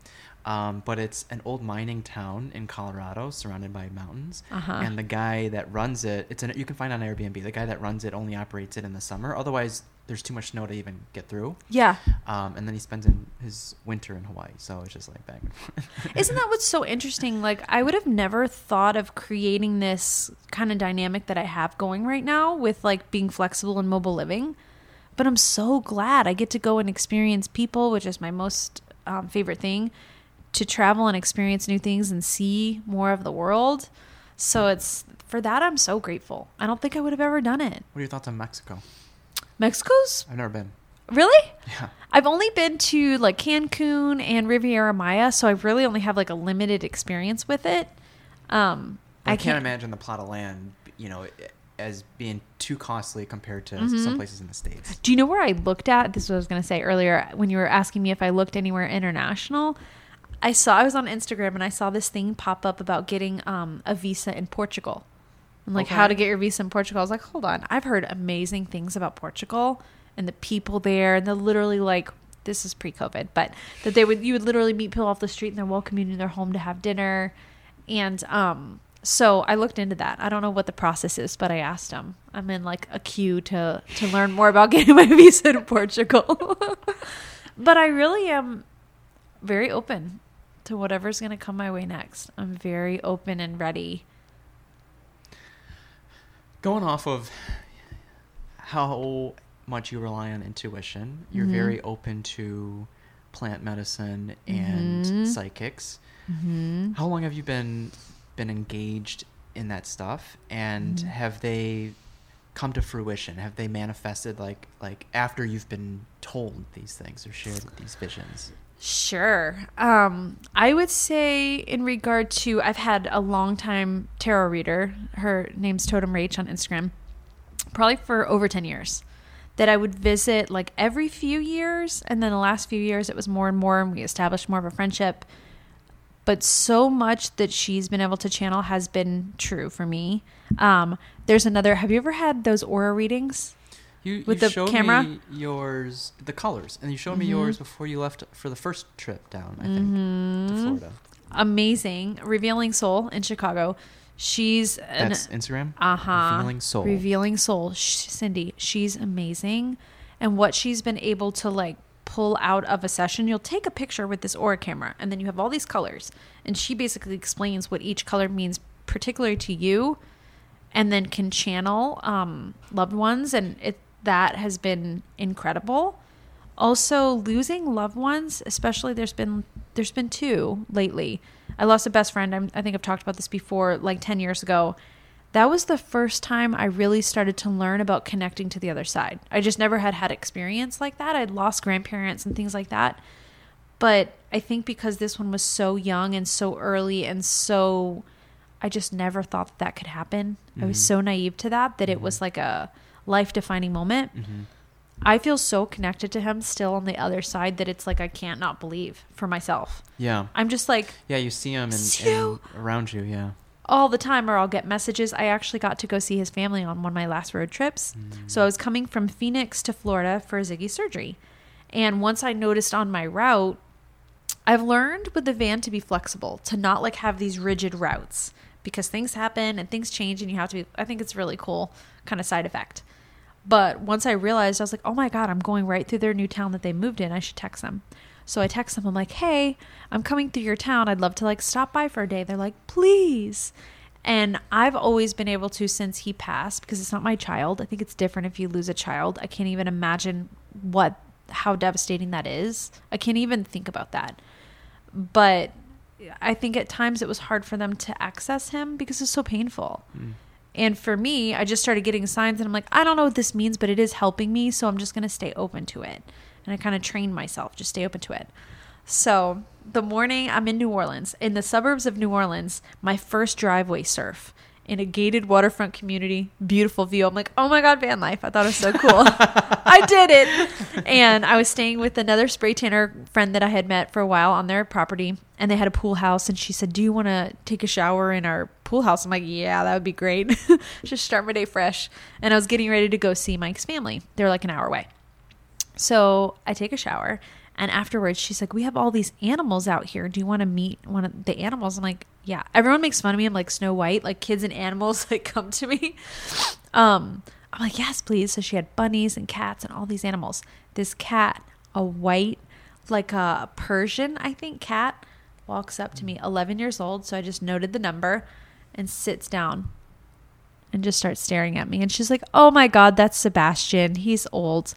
Um, but it's an old mining town in Colorado, surrounded by mountains. Uh-huh. And the guy that runs it, it's an you can find on Airbnb. The guy that runs it only operates it in the summer. Otherwise, there's too much snow to even get through. Yeah. Um, and then he spends in his winter in Hawaii, so it's just like back and forth. Isn't that what's so interesting? Like, I would have never thought of creating this kind of dynamic that I have going right now with like being flexible and mobile living. But I'm so glad I get to go and experience people, which is my most um, favorite thing to travel and experience new things and see more of the world. So it's for that, I'm so grateful. I don't think I would have ever done it. What are your thoughts on Mexico? Mexico's I've never been. really? Yeah. I've only been to like Cancun and Riviera Maya, so I really only have like a limited experience with it. Um, I, can't, imagine the plot of land, you know, as being too costly compared to Mm-hmm. some places in the states. Do you know where I looked at? This is what I was going to say earlier when you were asking me if I looked anywhere international. I saw I was on Instagram and I saw this thing pop up about getting um, a visa in Portugal and like how to get your visa in Portugal. I was like, hold on, I've heard amazing things about Portugal and the people there, and they're literally like. This is pre-COVID, but that they would you would literally meet people off the street and they're welcoming you in their home to have dinner, and um, so I looked into that. I don't know what the process is, but I asked them. I'm in like a queue to to learn more about getting my visa to Portugal. but I really am very open to whatever's going to come my way next. I'm very open and ready. Going off of how much you rely on intuition, you're Mhm. very open to plant medicine and Mhm. psychics. Mm-hmm. How long have you been been engaged in that stuff, and Mhm. have they come to fruition? Have they manifested like like after you've been told these things or shared these visions? Sure. Um, I would say in regard to I've had a long time tarot reader. Her name's Totem Rach on Instagram. Probably for over 10 years. That I would visit like every few years and then the last few years it was more and more and we established more of a friendship. But so much that she's been able to channel has been true for me. Um, there's another have you ever had those aura readings? You, With you the showed camera? me yours, the colors, and you showed me Mhm. yours before you left for the first trip down. I think to Mhm. Florida. Amazing. Revealing Soul in Chicago. She's an That's Instagram. Uh huh. Revealing Soul. Revealing Soul. Sh- Cindy, she's amazing. And what she's been able to like pull out of a session, you'll take a picture with this aura camera and then you have all these colors. And she basically explains what each color means, particularly to you, and then can channel um, loved ones. And it that has been incredible. Also, losing loved ones, especially there's been there's been two lately. I lost a best friend. I'm, I think I've talked about this before, like ten years ago. That was the first time I really started to learn about connecting to the other side. I just never had had experience like that. I'd lost grandparents and things like that. But I think because this one was so young and so early and so, I just never thought that, that could happen. I was Mhm. so naive to that that it Mhm. was like a life defining moment. hmm I feel so connected to him still on the other side that it's like I can't not believe for myself. Yeah, I'm just like yeah. You see him See and, around you. Yeah. all the time, or I'll get messages. I actually got to go see his family on one of my last road trips. So I was coming from Phoenix to Florida for Ziggy surgery. And once I noticed on my route, I've learned with the van to be flexible, to not like have these rigid routes because things happen and things change and you have to be I think it's really cool kind of side effect. But once I realized I was like, "Oh my god, I'm going right through their new town that they moved in. I should text them." So I text them. I'm like, "Hey, I'm coming through your town. I'd love to like stop by for a day." They're like, "Please." And I've always been able to since he passed because it's not my child. I think it's different if you lose a child. I can't even imagine what how devastating that is. I can't even think about that. But I think at times it was hard for them to access him because it's so painful. Mm. And for me, I just started getting signs and I'm like, I don't know what this means, but it is helping me, so I'm just going to stay open to it. And I kind of trained myself, just stay open to it. So the morning I'm in New Orleans, in the suburbs of New Orleans, my first driveway surf in a gated waterfront community, beautiful view. I'm like, oh my God, van life. I thought it was so cool. I did it. And I was staying with another spray tanner friend that I had met for a while on their property, and they had a pool house. And she said, Do you want to take a shower in our pool house? I'm like, Yeah, that would be great. Just start my day fresh. And I was getting ready to go see Mike's family. They're like an hour away. So I take a shower. And afterwards, she's like, We have all these animals out here. Do you want to meet one of the animals? I'm like, Yeah. Everyone makes fun of me. I'm like Snow White. Like kids and animals like come to me. Um, I'm like, Yes, please. So she had bunnies and cats and all these animals. This cat, a white, like a Persian, I think, cat, walks up to me, 11 years old. So I just noted the number and sits down and just starts staring at me. And she's like, Oh my God, that's Sebastian. He's old.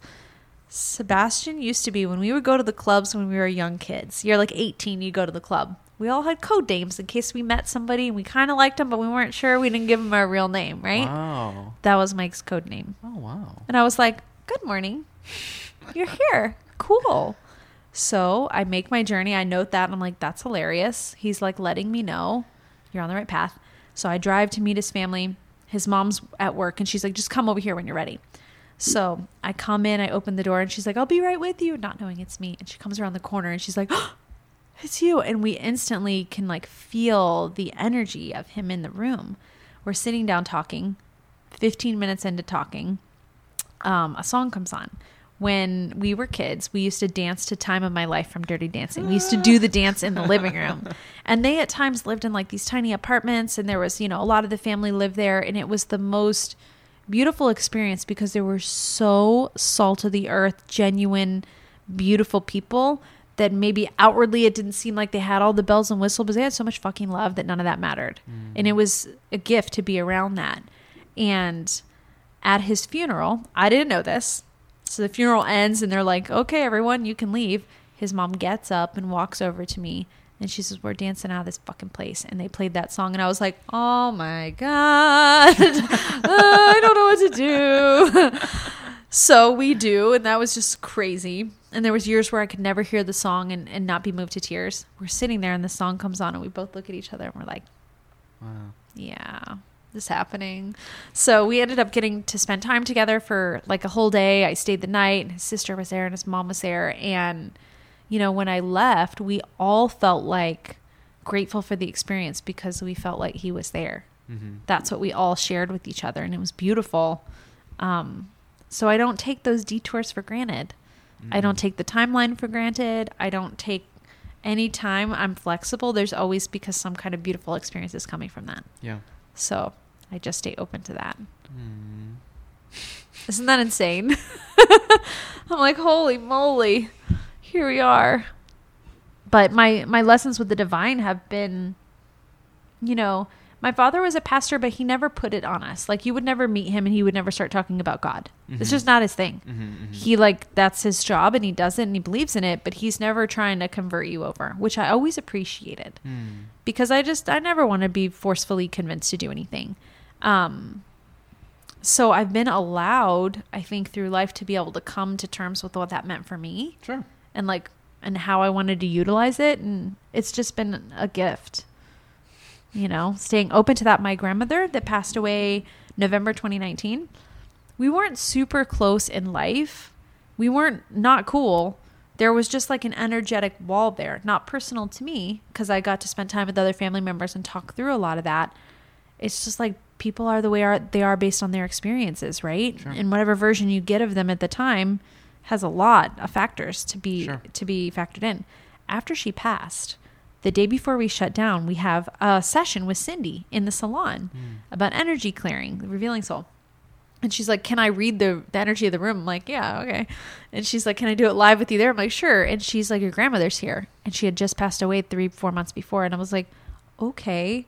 Sebastian used to be when we would go to the clubs when we were young kids. You're like 18, you go to the club. We all had code names in case we met somebody and we kind of liked them, but we weren't sure. We didn't give him our real name, right? Wow. That was Mike's code name. Oh wow. And I was like, Good morning. You're here. Cool. So I make my journey. I note that. I'm like, That's hilarious. He's like letting me know you're on the right path. So I drive to meet his family. His mom's at work and she's like, Just come over here when you're ready. So I come in, I open the door, and she's like, I'll be right with you, not knowing it's me. And she comes around the corner and she's like, oh, It's you. And we instantly can like feel the energy of him in the room. We're sitting down talking. 15 minutes into talking, um, a song comes on. When we were kids, we used to dance to Time of My Life from Dirty Dancing. We used to do the dance in the living room. And they at times lived in like these tiny apartments, and there was, you know, a lot of the family lived there. And it was the most beautiful experience because they were so salt of the earth, genuine, beautiful people that maybe outwardly it didn't seem like they had all the bells and whistles, but they had so much fucking love that none of that mattered. Mm. And it was a gift to be around that. And at his funeral, I didn't know this. So the funeral ends and they're like, okay, everyone, you can leave. His mom gets up and walks over to me and she says, We're dancing out of this fucking place. And they played that song. And I was like, Oh my God. I don't know what to do. so we do. And that was just crazy. And there was years where I could never hear the song and, and not be moved to tears. We're sitting there and the song comes on and we both look at each other and we're like, Wow. yeah this happening so we ended up getting to spend time together for like a whole day i stayed the night and his sister was there and his mom was there and you know when i left we all felt like grateful for the experience because we felt like he was there Mm-hmm. that's what we all shared with each other and it was beautiful um, so i don't take those detours for granted i don't take the timeline for granted i don't take any time i'm flexible there's always because some kind of beautiful experience is coming from that Yeah. so I just stay open to that. Mm. Isn't that insane? I'm like, holy moly, here we are. But my my lessons with the divine have been, you know, my father was a pastor, but he never put it on us. Like you would never meet him, and he would never start talking about God. It's Mhm. just not his thing. Mm-hmm, mm-hmm. He like that's his job, and he does it, and he believes in it. But he's never trying to convert you over, which I always appreciated Mm. because I just I never want to be forcefully convinced to do anything. Um so I've been allowed, I think through life to be able to come to terms with what that meant for me Sure. And like and how I wanted to utilize it and it's just been a gift. You know, staying open to that my grandmother that passed away November 2019. We weren't super close in life. We weren't not cool. There was just like an energetic wall there, not personal to me because I got to spend time with other family members and talk through a lot of that. It's just like people are the way are they are based on their experiences, right? Sure. And whatever version you get of them at the time has a lot of factors to be Sure. to be factored in. After she passed, the day before we shut down, we have a session with Cindy in the salon Mm. about energy clearing, the revealing soul. And she's like, Can I read the, the energy of the room? I'm like, Yeah, okay. And she's like, Can I do it live with you there? I'm like, Sure. And she's like, Your grandmother's here. And she had just passed away three, four months before. And I was like, Okay.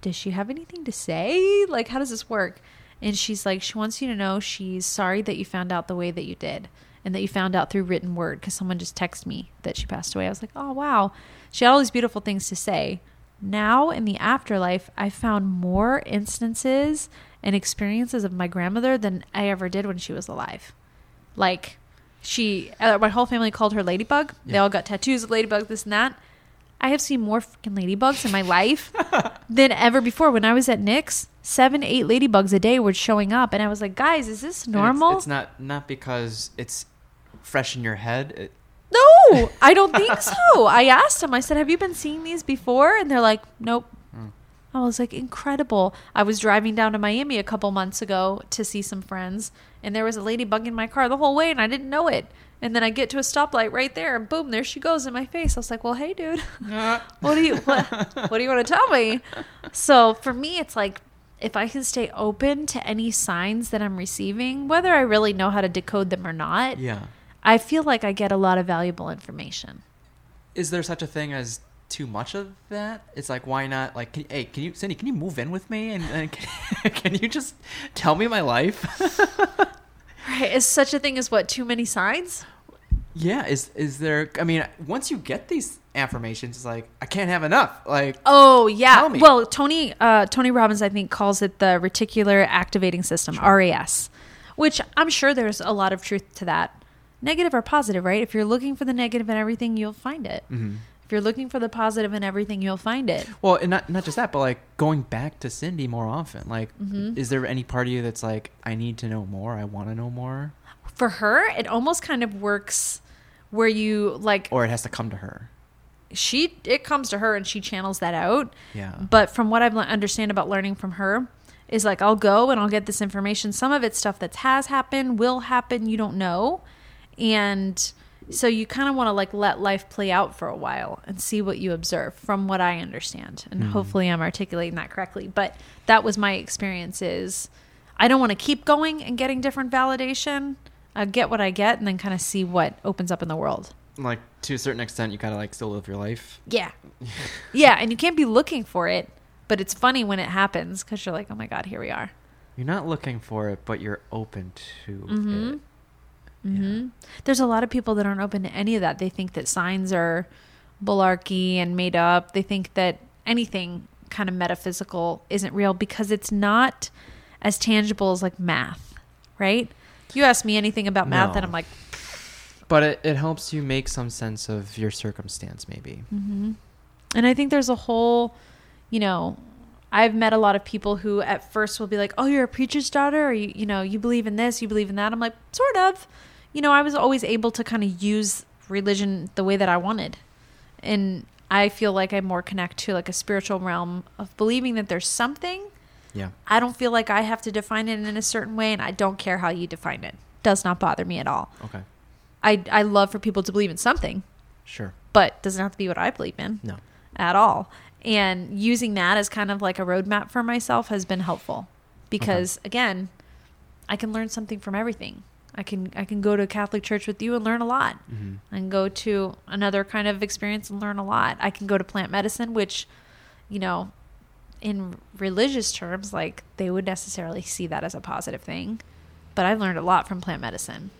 Does she have anything to say? Like, how does this work? And she's like, She wants you to know she's sorry that you found out the way that you did and that you found out through written word because someone just texted me that she passed away. I was like, Oh, wow. She had all these beautiful things to say. Now in the afterlife, I found more instances and experiences of my grandmother than I ever did when she was alive. Like She, uh, my whole family called her Ladybug. They all got tattoos of Ladybug, this and that. I have seen more freaking ladybugs in my life than ever before. When I was at Nick's, seven, eight ladybugs a day were showing up, and I was like, "Guys, is this And it's- normal?" It's, not not because it's fresh in your head. It, No, I don't think so. I asked him. I said, "Have you been seeing these before?" And they're like, "Nope." Hmm. I was like, "Incredible!" I was driving down to Miami a couple months ago to see some friends, and there was a lady bugging my car the whole way, and I didn't know it. And then I get to a stoplight right there, and boom, there she goes in my face. I was like, "Well, hey, dude, what do you what, what do you want to tell me?" So for me, it's like if I can stay open to any signs that I'm receiving, whether I really know how to decode them or not, yeah. I feel like I get a lot of valuable information. Is there such a thing as too much of that? It's like why not? Like, can, hey, can you, Cindy? Can you move in with me and, and can, can you just tell me my life? Right. Is such a thing as what? Too many signs? yeah. Is is there? I mean, once you get these affirmations, it's like I can't have enough. Like, Oh yeah. Tell me. Well, Tony uh, Tony Robbins I think calls it the reticular activating system (RAS), which I'm sure there's a lot of truth to that. Negative or positive, right? If you're looking for the negative in everything, you'll find it. mhm. If you're looking for the positive in everything, you'll find it. well, and not not just that, but like going back to Cindy more often. Like, Mhm. is there any part of you that's like, I need to know more. I want to know more, For her, it almost kind of works where you like or it has to come to her. she it comes to her and she channels that out. Yeah. But from what I have understand about learning from her is like I'll go and I'll get this information. Some of it's stuff that has happened, will happen, you don't know. And so you kind of want to like let life play out for a while and see what you observe from what I understand. And hopefully I'm articulating that correctly. But that was my experience is I don't want to keep going and getting different validation. I get what I get and then kind of see what opens up in the world. like to a certain extent, you gotta like still live your life. Yeah. yeah, and you can't be looking for it, but it's funny when it happens because you're like, oh my God, here we are. You're not looking for it, but you're open to Mhm. it. Hmm There's a lot of people that aren't open to any of that. They think that signs are bullarchy and made up. They think that anything kind of metaphysical isn't real because it's not as tangible as like math, right? You ask me anything about math, No. and I'm like, But it, it helps you make some sense of your circumstance, maybe. hmm And I think there's a whole, you know, I've met a lot of people who at first will be like, "Oh, you're a preacher's daughter, or you, you know, you believe in this, you believe in that." I'm like, sort of. You know, I was always able to kind of use religion the way that I wanted, and I feel like I more connect to like a spiritual realm of believing that there's something. Yeah. I don't feel like I have to define it in a certain way, and I don't care how you define it. Does not bother me at all. Okay. I I love for people to believe in something, Sure. but doesn't have to be what I believe in No. at all. And using that as kind of like a roadmap for myself has been helpful because again, I can learn something from everything. I can I can go to a Catholic church with you and learn a lot. hmm I can go to another kind of experience and learn a lot. I can go to plant medicine, which, you know, in religious terms, like they would necessarily see that as a positive thing. But I've learned a lot from plant medicine.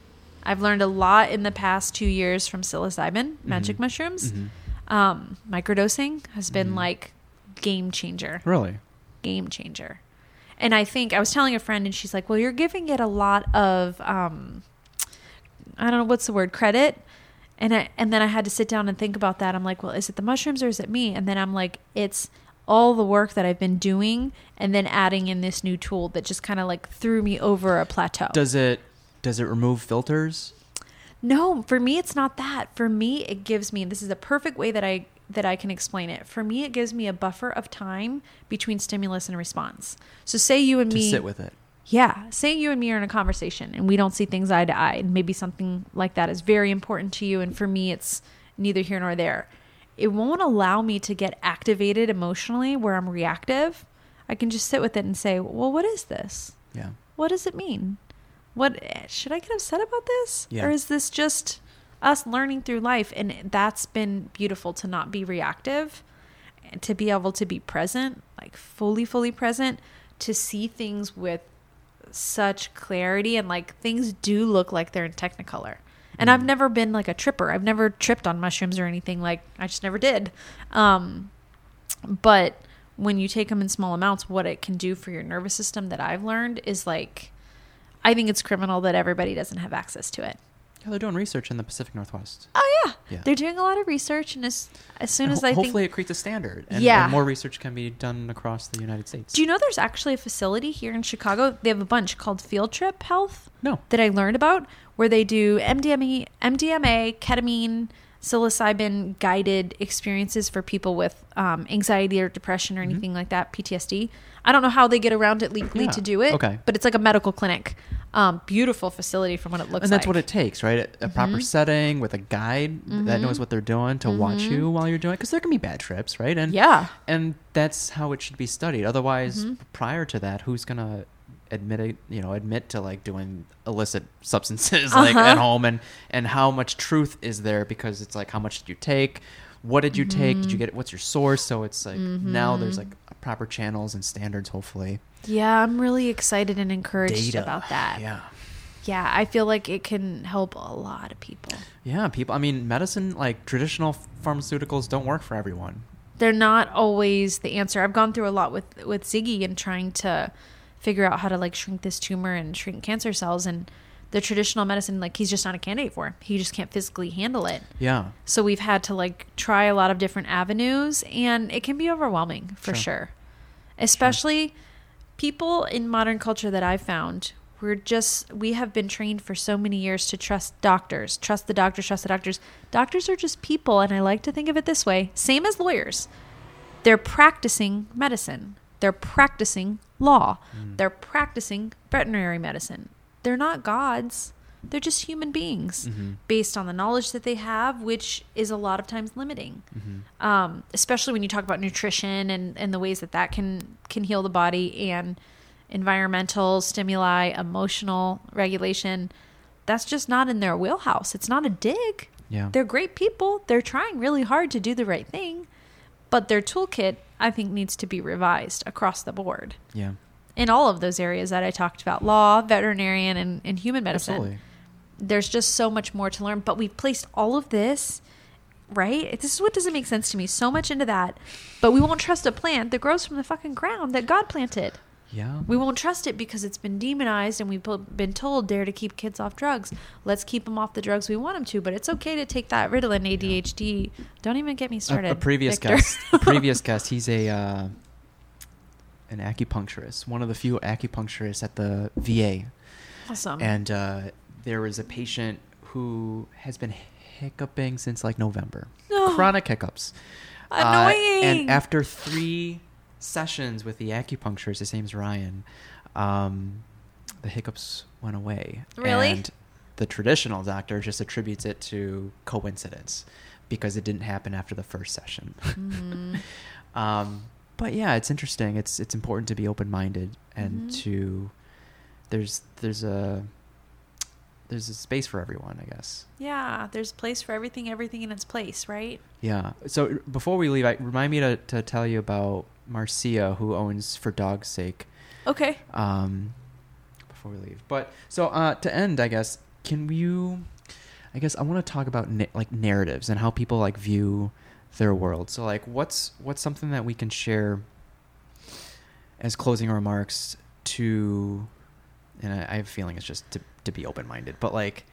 I've learned a lot in the past two years from psilocybin, magic Mhm. mushrooms hmm um, microdosing has been Mhm. like game changer, Really? game changer. And I think I was telling a friend, and she's like, "Well, you're giving it a lot of, um, I don't know what's the word, credit." And I, and then I had to sit down and think about that. I'm like, "Well, is it the mushrooms or is it me?" And then I'm like, "It's all the work that I've been doing, and then adding in this new tool that just kind of like threw me over a plateau." Does it does it remove filters? No, for me it's not that. For me it gives me this is a perfect way that I that I can explain it. For me it gives me a buffer of time between stimulus and response. So say you and To me sit with it. Yeah, say you and me are in a conversation and we don't see things eye to eye and maybe something like that is very important to you and for me it's neither here nor there. It won't allow me to get activated emotionally where I'm reactive. I can just sit with it and say, "Well, what is this?" Yeah. what does it mean? What should I get upset about this? Yeah. Or is this just us learning through life? And that's been beautiful to not be reactive and to be able to be present, like fully, fully present, to see things with such clarity and like things do look like they're in technicolor. And I've never been like a tripper. I've never tripped on mushrooms or anything like I just never did. Um but when you take them in small amounts, what it can do for your nervous system that I've learned is like, I think it's criminal that everybody doesn't have access to it. Yeah, they're doing research in the Pacific Northwest. Oh yeah. Yeah. they're doing a lot of research, and as as soon And as ho- I hopefully think, it creates a standard, and, Yeah. and more research can be done across the United States. do you know there's actually a facility here in Chicago? They have a bunch called Field Trip Health. no. that I learned about where they do MDMA, MDMA, ketamine, psilocybin guided experiences for people with um, anxiety or depression or anything like that, PTSD. I don't know how they get around it legally Yeah, to do it, okay. but it's like a medical clinic. Um, beautiful facility from what it looks like. and that's like. what it takes, right? A, a proper setting with a guide that knows what they're doing to watch Mhm. you while you're doing it, because there can be bad trips, right? And yeah. and that's how it should be studied. Otherwise, Mhm. prior to that, who's gonna admit it? You know, admit to like doing illicit substances like Uh-huh. at home, and and how much truth is there? Because it's like, how much did you take? What did you take? Did you get it? What's your source? So it's like now there's like proper channels and standards. Hopefully, Yeah, I'm really excited and encouraged data about that. Yeah. Yeah, I feel like it can help a lot of people. Yeah, people. I mean, medicine, like traditional pharmaceuticals, don't work for everyone. they're not always the answer. I've gone through a lot with with Ziggy and trying to figure out how to like shrink this tumor and shrink cancer cells and the traditional medicine like he's just not a candidate for. He just can't physically handle it. Yeah, So we've had to like try a lot of different avenues and it can be overwhelming for Sure. sure. Especially people in modern culture that I've found we're just we have been trained for so many years to trust doctors trust the doctors trust the doctors. Doctors are just people and i like to think of it this way same as lawyers. They're practicing medicine. They're practicing law. Mm. They're practicing veterinary medicine. They're not gods they're just human beings Mhm. based on the knowledge that they have which is a lot of times limiting Mhm. um, especially when you talk about nutrition and, and the ways that that can can heal the body and environmental stimuli, emotional regulation. That's just not in their wheelhouse. It's not a dig. yeah. They're great people. They're trying really hard to do the right thing, but their toolkit, I think, needs to be revised across the board yeah. in all of those areas that I talked about law, veterinarian, and, and human medicine Absolutely. There's just so much more to learn. But we've placed all of this, right? This is what doesn't make sense to me. So much into that. But we won't trust a plant that grows from the fucking ground that God planted. Yeah. We won't trust it because it's been demonized and we've been told dare to keep kids off drugs. Let's keep them off the drugs we want them to. But it's okay to take that Ritalin, ADHD. Don't even get me A- started. A, previous Victor. guest, a previous guest, he's a uh, an acupuncturist, one of the few acupuncturists at the VA, awesome. and uh, there was a patient who has been hiccuping since like November, No. chronic hiccups. Uh, Annoying. and after three sessions with the acupuncturist, his name's Ryan, um, the hiccups went away. Really? And the traditional doctor just attributes it to coincidence because it didn't happen after the first session. Mhm. um, but yeah, it's interesting. It's it's important to be open minded and Mhm. to there's there's a there's a space for everyone, I guess. yeah, there's a place for everything, everything in its place, right? Yeah. So before we leave, I, remind me to, to tell you about Marcia, who owns For Dog's Sake. Okay. Um, before we leave, but so uh, to end, I guess, can you? I guess I want to talk about na- like narratives and how people like view their world. So like, what's what's something that we can share as closing remarks to? And I, I have a feeling it's just to to be open minded, but like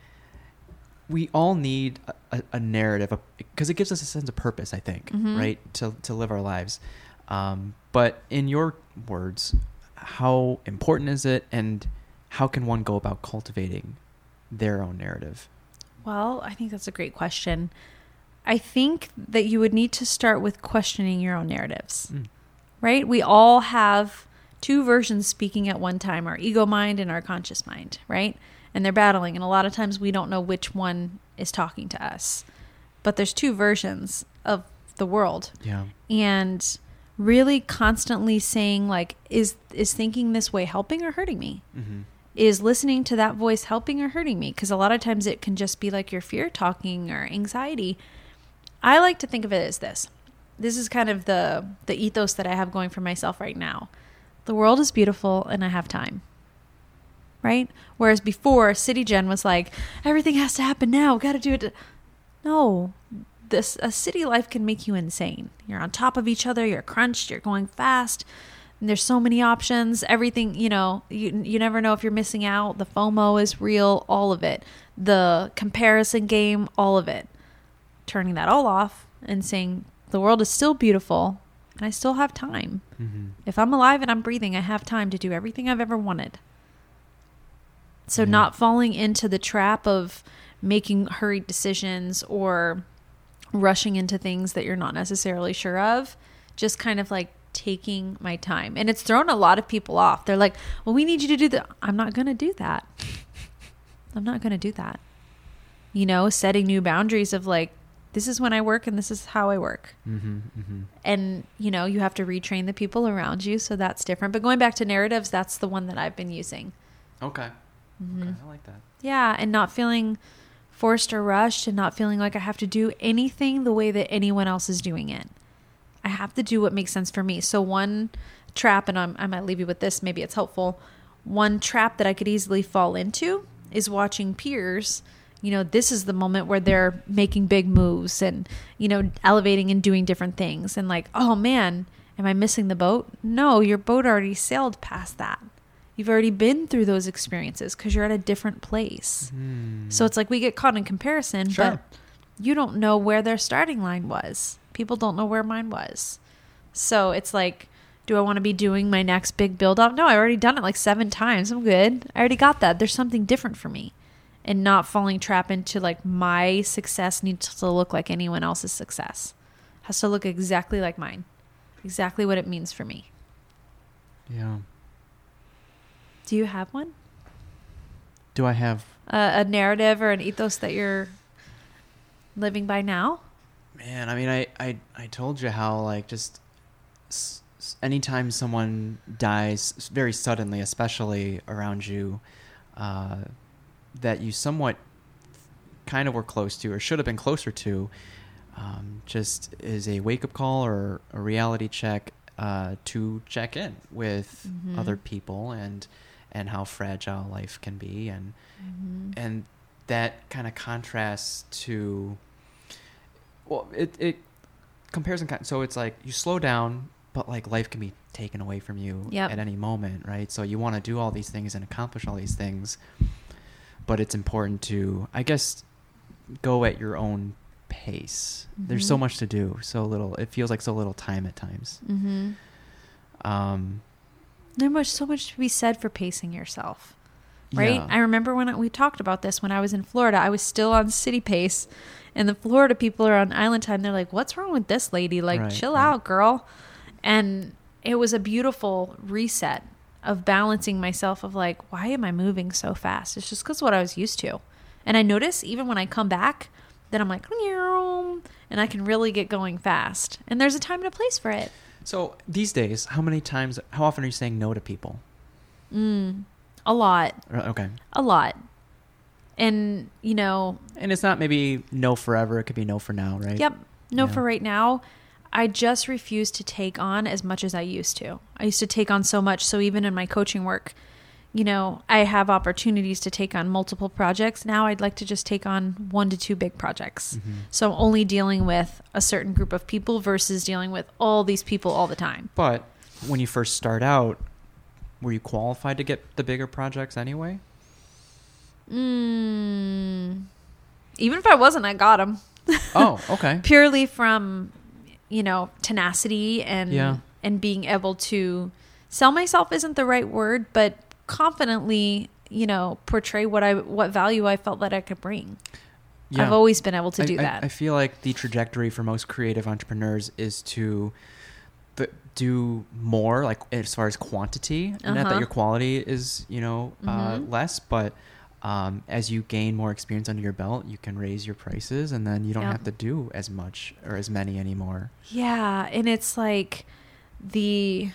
we all need a, a, narrative because it gives us a sense of purpose. I think, Mhm. right, to to live our lives. Um, but in your words, how important is it, and how can one go about cultivating their own narrative? Well, I think that's a great question. I think that you would need to start with questioning your own narratives, Mm. right? We all have two versions speaking at one time our ego mind and our conscious mind, right? And they're battling. And a lot of times we don't know which one is talking to us. But there's two versions of the world. Yeah. And really constantly saying like is is thinking this way helping or hurting me Mm-hmm. is listening to that voice helping or hurting me because a lot of times it can just be like your fear talking or anxiety i like to think of it as this this is kind of the the ethos that i have going for myself right now the world is beautiful and i have time. Right? Whereas before city Jen was like everything has to happen now. Got to do it. No. This a city life can make you insane. You're on top of each other. You're crunched. You're going fast. There's so many options. Everything, you know, you you never know if you're missing out. The FOMO is real, all of it. The comparison game, all of it. Turning that all off and saying the world is still beautiful and I still have time. Mm-hmm. If I'm alive and I'm breathing, I have time to do everything I've ever wanted. So, Yeah. not falling into the trap of making hurried decisions or rushing into things that you're not necessarily sure of, just kind of like taking my time. And it's thrown a lot of people off. They're like, well, we need you to do that. I'm not going to do that. I'm not going to do that. You know, setting new boundaries of like, this is when I work and this is how I work Mm-hmm. Mm-hmm. and you know you have to retrain the people around you so that's different but going back to narratives that's the one that i've been using Okay. Mm-hmm. Okay. I like that. yeah and not feeling forced or rushed and not feeling like i have to do anything the way that anyone else is doing it i have to do what makes sense for me so one trap and I'm, i might leave you with this maybe it's helpful one trap that i could easily fall into is watching peers you know this is the moment where they're making big moves and you know elevating and doing different things. And like oh man am i missing the boat? No your boat already sailed past that. You've already been through those experiences because you're at a different place. Hmm. So it's like we get caught in comparison. Sure. but you don't know where their starting line was. People don't know where mine was. So it's like do i want to be doing my next big build up no i already done it like seven times. I'm good. I already got that. There's something different for me and not falling trap into like my success needs to look like anyone else's success has to look exactly like mine exactly what it means for me Yeah. do you have one Do I have? uh, a narrative or an ethos that you're living by now Man, I mean, I, I, I told you how like just s- anytime someone dies very suddenly, especially around you, uh, that you somewhat kind of were close to or should have been closer to, um, just is a wake up call or a reality check uh, to check in with Mhm. other people and and how fragile life can be and and that kind of contrasts to well it it compares and con- so it's like you slow down but like life can be taken away from you Yep. at any moment right so you want to do all these things and accomplish all these things but it's important to i guess go at your own pace there's so Mhm. much to do so little it feels like so little time at times mm-hmm. um There's much, so much to be said for pacing yourself, right? yeah. I remember when we talked about this when I was in Florida. I was still on city pace, and the Florida people are on island time. They're like, "What's wrong with this lady? Like, Right, chill right. out, girl." And it was a beautiful reset of balancing myself. Of like, why am I moving so fast? It's just because what I was used to, and I notice even when I come back, then I'm like, and I can really get going fast. And there's a time and a place for it. So these days, how many times, how often are you saying no to people? Mm, a lot. Okay. a lot and you know And it's not maybe no forever. It could be no for now, right? yep no Yeah. for right now i just refuse to take on as much as i used to. I used to take on so much. So even in my coaching work you know i have opportunities to take on multiple projects. Now i'd like to just take on one to two big projects. Mhm. so i'm only dealing with a certain group of people versus dealing with all these people all the time. But when you first start out, were you qualified to get the bigger projects anyway? mm, even if i wasn't i got them Oh, okay. purely from you know tenacity and Yeah. and being able to sell myself isn't the right word but confidently you know portray what i what value i felt that i could bring Yeah. i've always been able to do I- that I feel like the trajectory for most creative entrepreneurs is to th- do more, like as far as quantity. Not that Uh-huh. your quality is, you know, uh, Mhm. less, but um, as you gain more experience under your belt, you can raise your prices, and then you don't have to do as much or as many anymore. yeah and it's like the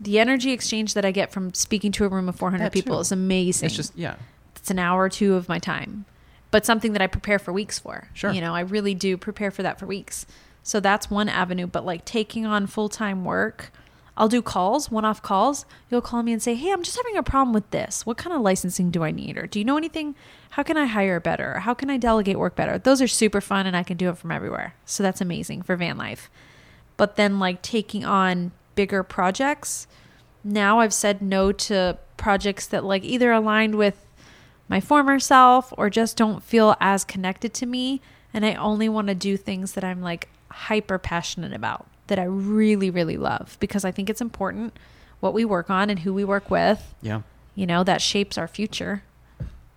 the energy exchange that i get from speaking to a room of 400 That people is amazing. It's just yeah, it's an hour or two of my time but something that i prepare for weeks for. Sure. you know i really do prepare for that for weeks. So that's one avenue but like taking on full-time work i'll do calls one-off calls. You'll call me and say hey i'm just having a problem with this. What kind of licensing do i need? Or do you know anything? How can i hire better? Or how can i delegate work better? Those are super fun and i can do it from everywhere. So that's amazing for van life. But then like taking on bigger projects now I've said no to projects that like either aligned with my former self or just don't feel as connected to me. And I only want to do things that I'm like hyper passionate about that I really really love because I think it's important what we work on and who we work with Yeah. you know that shapes our future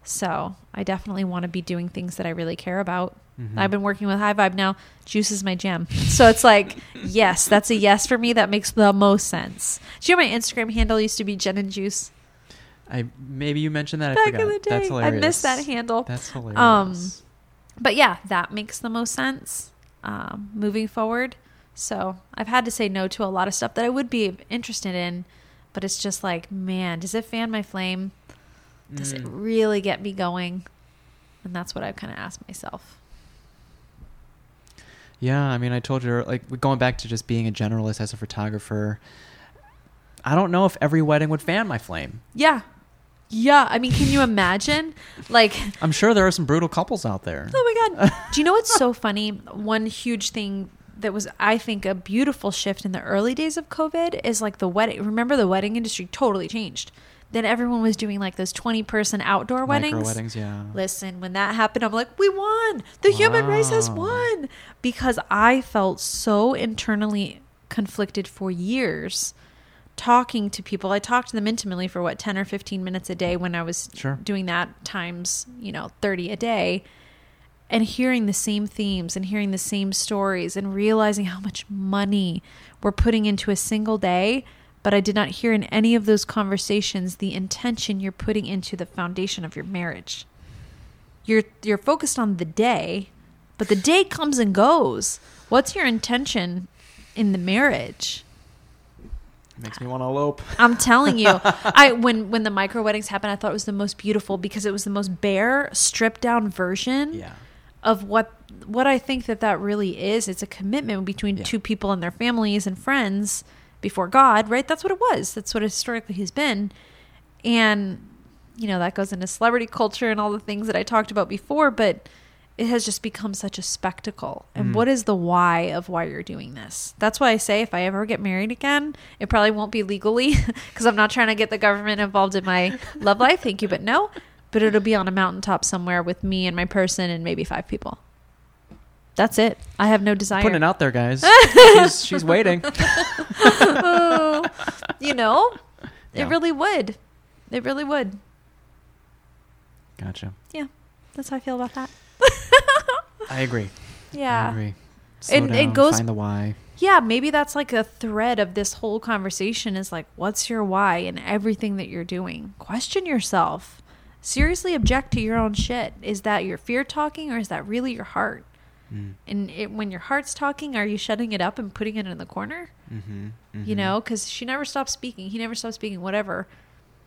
so i definitely want to be doing things that i really care about Mhm. i've been working with high vibe now juice is my jam so it's like yes that's a yes for me that makes the most sense do you know my instagram handle used to be jen and juice I maybe you mentioned that. I back forgot. in the day That's hilarious. i missed that handle That's hilarious. Um, but yeah that makes the most sense um, moving forward so i've had to say no to a lot of stuff that i would be interested in but it's just like man does it fan my flame? Does it Mm. really get me going? And that's what i've kind of asked myself. Yeah, I mean, I told you, like, going back to just being a generalist as a photographer, I don't know if every wedding would fan my flame. yeah. Yeah i mean can you imagine? Like I'm sure there are some brutal couples out there. oh my god. Do you know what's so funny? One huge thing that was i think a beautiful shift in the early days of covid is like the wedding remember the wedding industry totally changed then everyone was doing like those 20 person outdoor weddings Micro weddings, yeah. Listen, when that happened, I'm like, we won. The human race has won. Because I felt so internally conflicted for years talking to people. I talked to them intimately for what, 10 or 15 minutes a day when I was Sure. doing that times, you know, 30 a day. And hearing the same themes and hearing the same stories and realizing how much money we're putting into a single day. But I did not hear in any of those conversations the intention you're putting into the foundation of your marriage you're you're focused on the day, but the day comes and goes. What's your intention in the marriage? Makes me want to elope. I'm telling you, I when when the micro weddings happened, I thought it was the most beautiful because it was the most bare, stripped down version Yeah. Of what what I think that that really is. It's a commitment between Yeah. two people and their families and friends before God, right? That's what it was. That's what historically has been. And you know, that goes into celebrity culture and all the things that I talked about before, but it has just become such a spectacle. And Mhm. what is the why of why you're doing this? That's why I say if I ever get married again, it probably won't be legally because I'm not trying to get the government involved in my love life. Thank you, but no. But it'll be on a mountaintop somewhere with me and my person and maybe five people. That's it. I have no desire. Putting it out there, guys. she's, she's waiting. Oh, you know, Yeah. it really would. It really would. Gotcha. Yeah, that's how I feel about that. I agree. I Yeah. agree. Slow And down, it goes- find the why. Yeah, maybe that's like a thread of this whole conversation is like, what's your why in everything that you're doing? Question yourself. Seriously object to your own shit. Is that your fear talking or is that really your heart? Mm. And it, when your heart's talking, are you shutting it up and putting it in the corner? Mm-hmm. You know, because she never stops speaking. He never stops speaking, whatever.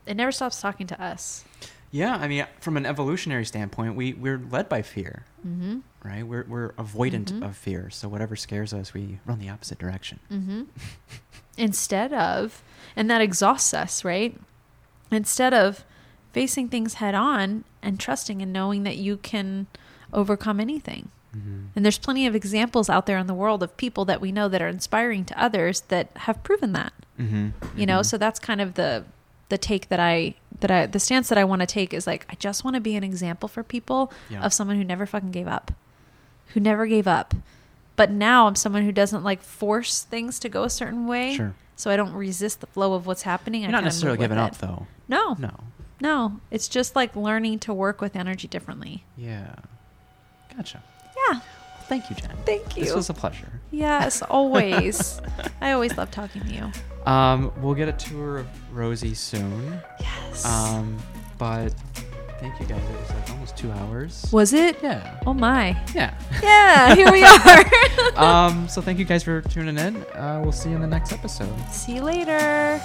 It never stops talking to us. Yeah, I mean, from an evolutionary standpoint, we we're led by fear, Mm-hmm. right? We're we're avoidant Mhm. of fear. So whatever scares us, we run the opposite direction. Mm-hmm. Instead of, and that exhausts us, right? Instead of facing things head on and trusting and knowing that you can overcome anything. Mm-hmm. And there's plenty of examples out there in the world of people that we know that are inspiring to others that have proven that. Mm-hmm. You know, so that's kind of the the take that I that I the stance that I want to take is like I just want to be an example for people Yeah. of someone who never fucking gave up. Who never gave up. But now I'm someone who doesn't like force things to go a certain way. Sure. So I don't resist the flow of what's happening. You're I not necessarily giving up, though. No, No. No. It's just like learning to work with energy differently. Yeah. Gotcha. Yeah. Thank you, Jen. Thank you. This was a pleasure. yes, always. I always love talking to you. Um, we'll get a tour of Rosie soon. Yes. Um, but thank you guys. It was like almost two hours. Was it? Yeah. Oh my. Yeah. Yeah, here we are. um, so thank you guys for tuning in. Uh, we'll see you in the next episode. See you later.